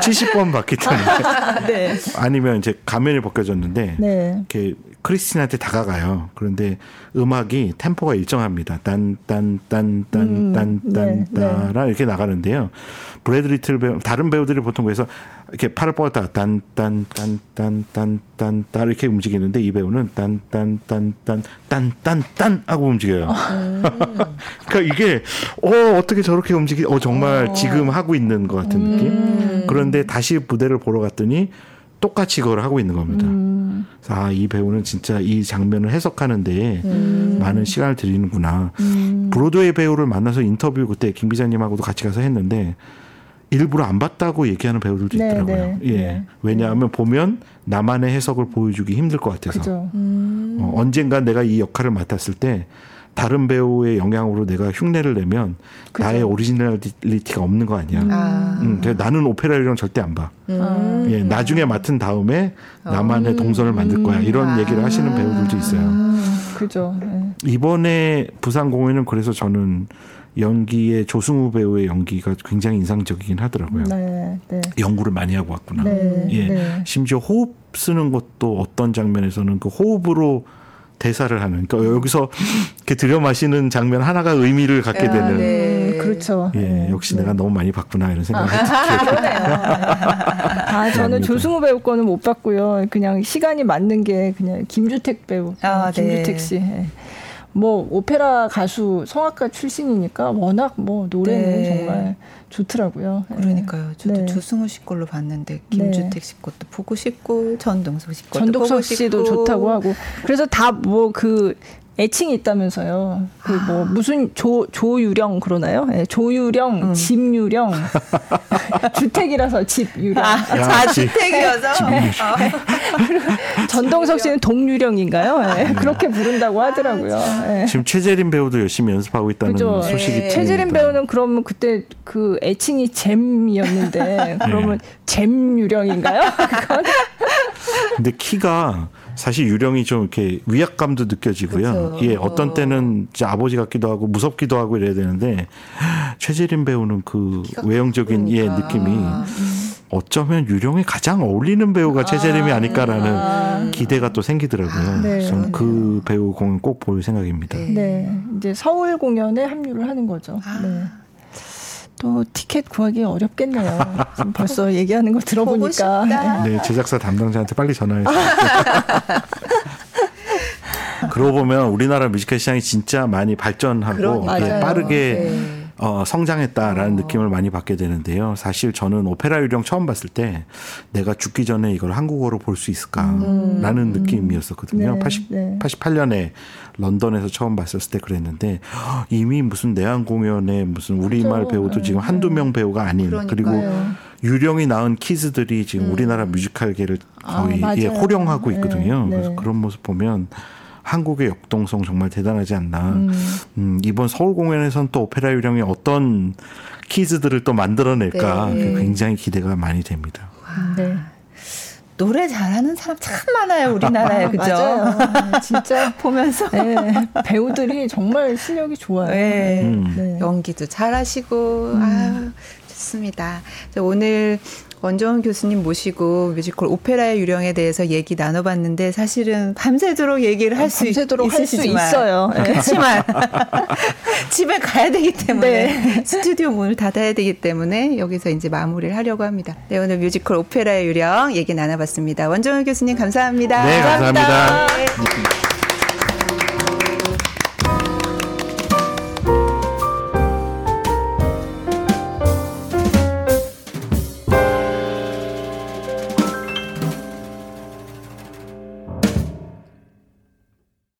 70번 봤기 때문에. 네. 아니면 이제 가면이 벗겨졌는데, 네. 이렇게 크리스틴한테 다가가요. 그런데 음악이 템포가 일정합니다. 딴, 딴, 딴, 딴, 딴, 딴, 딴, 이렇게 나가는데요. 브래드 리틀 배우, 다른 배우들이 보통 그래서 이렇게 팔을 뻗었다 딴, 딴, 딴, 딴, 딴, 딴, 딴, 이렇게 움직이는데 이 배우는 딴, 딴, 딴, 딴, 딴, 딴, 딴 하고 움직여요. 그러니까 이게, 어, 어떻게 저렇게 움직이, 어, 정말 지금 하고 있는 것 같은 느낌? 그런데 다시 무대를 보러 갔더니 똑같이 그걸 하고 있는 겁니다. 음. 아, 이 배우는 진짜 이 장면을 해석하는데 음. 많은 시간을 들이는구나. 음. 브로드웨이 배우를 만나서 인터뷰 그때 김 기자님하고도 같이 가서 했는데 일부러 안 봤다고 얘기하는 배우들도 네, 있더라고요. 네, 예. 네. 왜냐하면 보면 나만의 해석을 보여주기 힘들 것 같아서. 어, 언젠가 내가 이 역할을 맡았을 때 다른 배우의 영향으로 내가 흉내를 내면 그죠. 나의 originality가 없는 거 아니야. 음. 아. 음, 나는 오페라 유령 절대 안 봐. 음. 예, 나중에 맡은 다음에 나만의 음. 동선을 만들 거야. 이런 아. 얘기를 하시는 배우들도 있어요. 음. 그죠. 네. 이번에 부산 공연은 그래서 저는 연기의 조승우 배우의 연기가 굉장히 인상적이긴 하더라고요. 네, 네. 연구를 많이 하고 왔구나. 네, 예. 네. 심지어 호흡 쓰는 것도 어떤 장면에서는 그 호흡으로 대사를 하는. 그러니까 여기서 이렇게 들여 마시는 장면 하나가 의미를 갖게 아, 되는. 네. 그렇죠. 예, 네. 역시 네. 내가 너무 많이 봤구나 이런 생각이 들어요. 아, 저는 조승우 배우 거는 못 봤고요. 그냥 시간이 맞는 게 그냥 김주택 배우, 아, 김주택 씨. 네. 뭐 오페라 가수 성악가 출신이니까 워낙 뭐 노래는 네. 정말 좋더라고요. 네. 그러니까요. 저도 네. 조승우 씨 걸로 봤는데 김주택 네. 씨 것도 보고 싶고 전동석 씨 것도 전동석 씨도 좋다고 하고 그래서 다 뭐 그 애칭이 있다면서요. 그뭐 아. 무슨 조 조유령 그러나요? 네, 조유령, 음. 집유령, 주택이라서 집유령. 아, 자 주택이어서. 전동석 씨는 동유령인가요? 네, 그렇게 부른다고 하더라고요. 네. 지금 최재림 배우도 열심히 연습하고 있다는 그죠? 소식이 네. 최재림 배우는 그러면 그때 그 애칭이 잼이었는데 그러면 잼유령인가요? 근데 키가 사실 유령이 좀 이렇게 위압감도 느껴지고요. 그쵸. 예, 어떤 때는 이제 아버지 같기도 하고 무섭기도 하고 이래야 되는데 최재림 배우는 그 외형적인 예 느낌이 음. 어쩌면 유령에 가장 어울리는 배우가 아. 최재림이 아닐까라는 아. 기대가 또 생기더라고요. 네. 저는 그 배우 공연 꼭 볼 생각입니다. 네. 네. 이제 서울 공연에 합류를 하는 거죠. 아. 네. 또 티켓 구하기 어렵겠네요. 지금 벌써 얘기하는 거 들어보니까. 네, 제작사 담당자한테 빨리 전화해서. 그러고 보면 우리나라 뮤지컬 시장이 진짜 많이 발전하고 빠르게 네. 어, 성장했다라는 어. 느낌을 많이 받게 되는데요. 사실 저는 오페라 유령 처음 봤을 때 내가 죽기 전에 이걸 한국어로 볼 수 있을까라는 음. 느낌이었었거든요. 네, 80, 네. 88년에 런던에서 처음 봤었을 때 그랬는데 이미 무슨 내한 공연에 무슨 우리말 배우도 지금 네. 한두 명 배우가 아닌 그러니까요. 그리고 유령이 낳은 키즈들이 지금 음. 우리나라 뮤지컬계를 거의 아, 예, 호령하고 네. 있거든요. 네. 그래서 그런 모습 보면 한국의 역동성 정말 대단하지 않나. 음. 음, 이번 서울 공연에선 또 오페라 유령이 어떤 키즈들을 또 만들어낼까 네. 굉장히 기대가 많이 됩니다. 네. 노래 잘하는 사람 참 많아요 우리나라에 그죠? 맞아요. 진짜 보면서 네, 배우들이 정말 실력이 좋아요. 네. 음. 네. 연기도 잘하시고 음. 아 좋습니다. 오늘 원종원 교수님 모시고 뮤지컬 오페라의 유령에 대해서 얘기 나눠봤는데 사실은 밤새도록 얘기를 할수 있어요. 네. 그렇지만 집에 가야 되기 때문에 네. 스튜디오 문을 닫아야 되기 때문에 여기서 이제 마무리를 하려고 합니다. 네, 오늘 뮤지컬 오페라의 유령 얘기 나눠봤습니다. 원종원 교수님 감사합니다. 네, 감사합니다. 감사합니다. 네.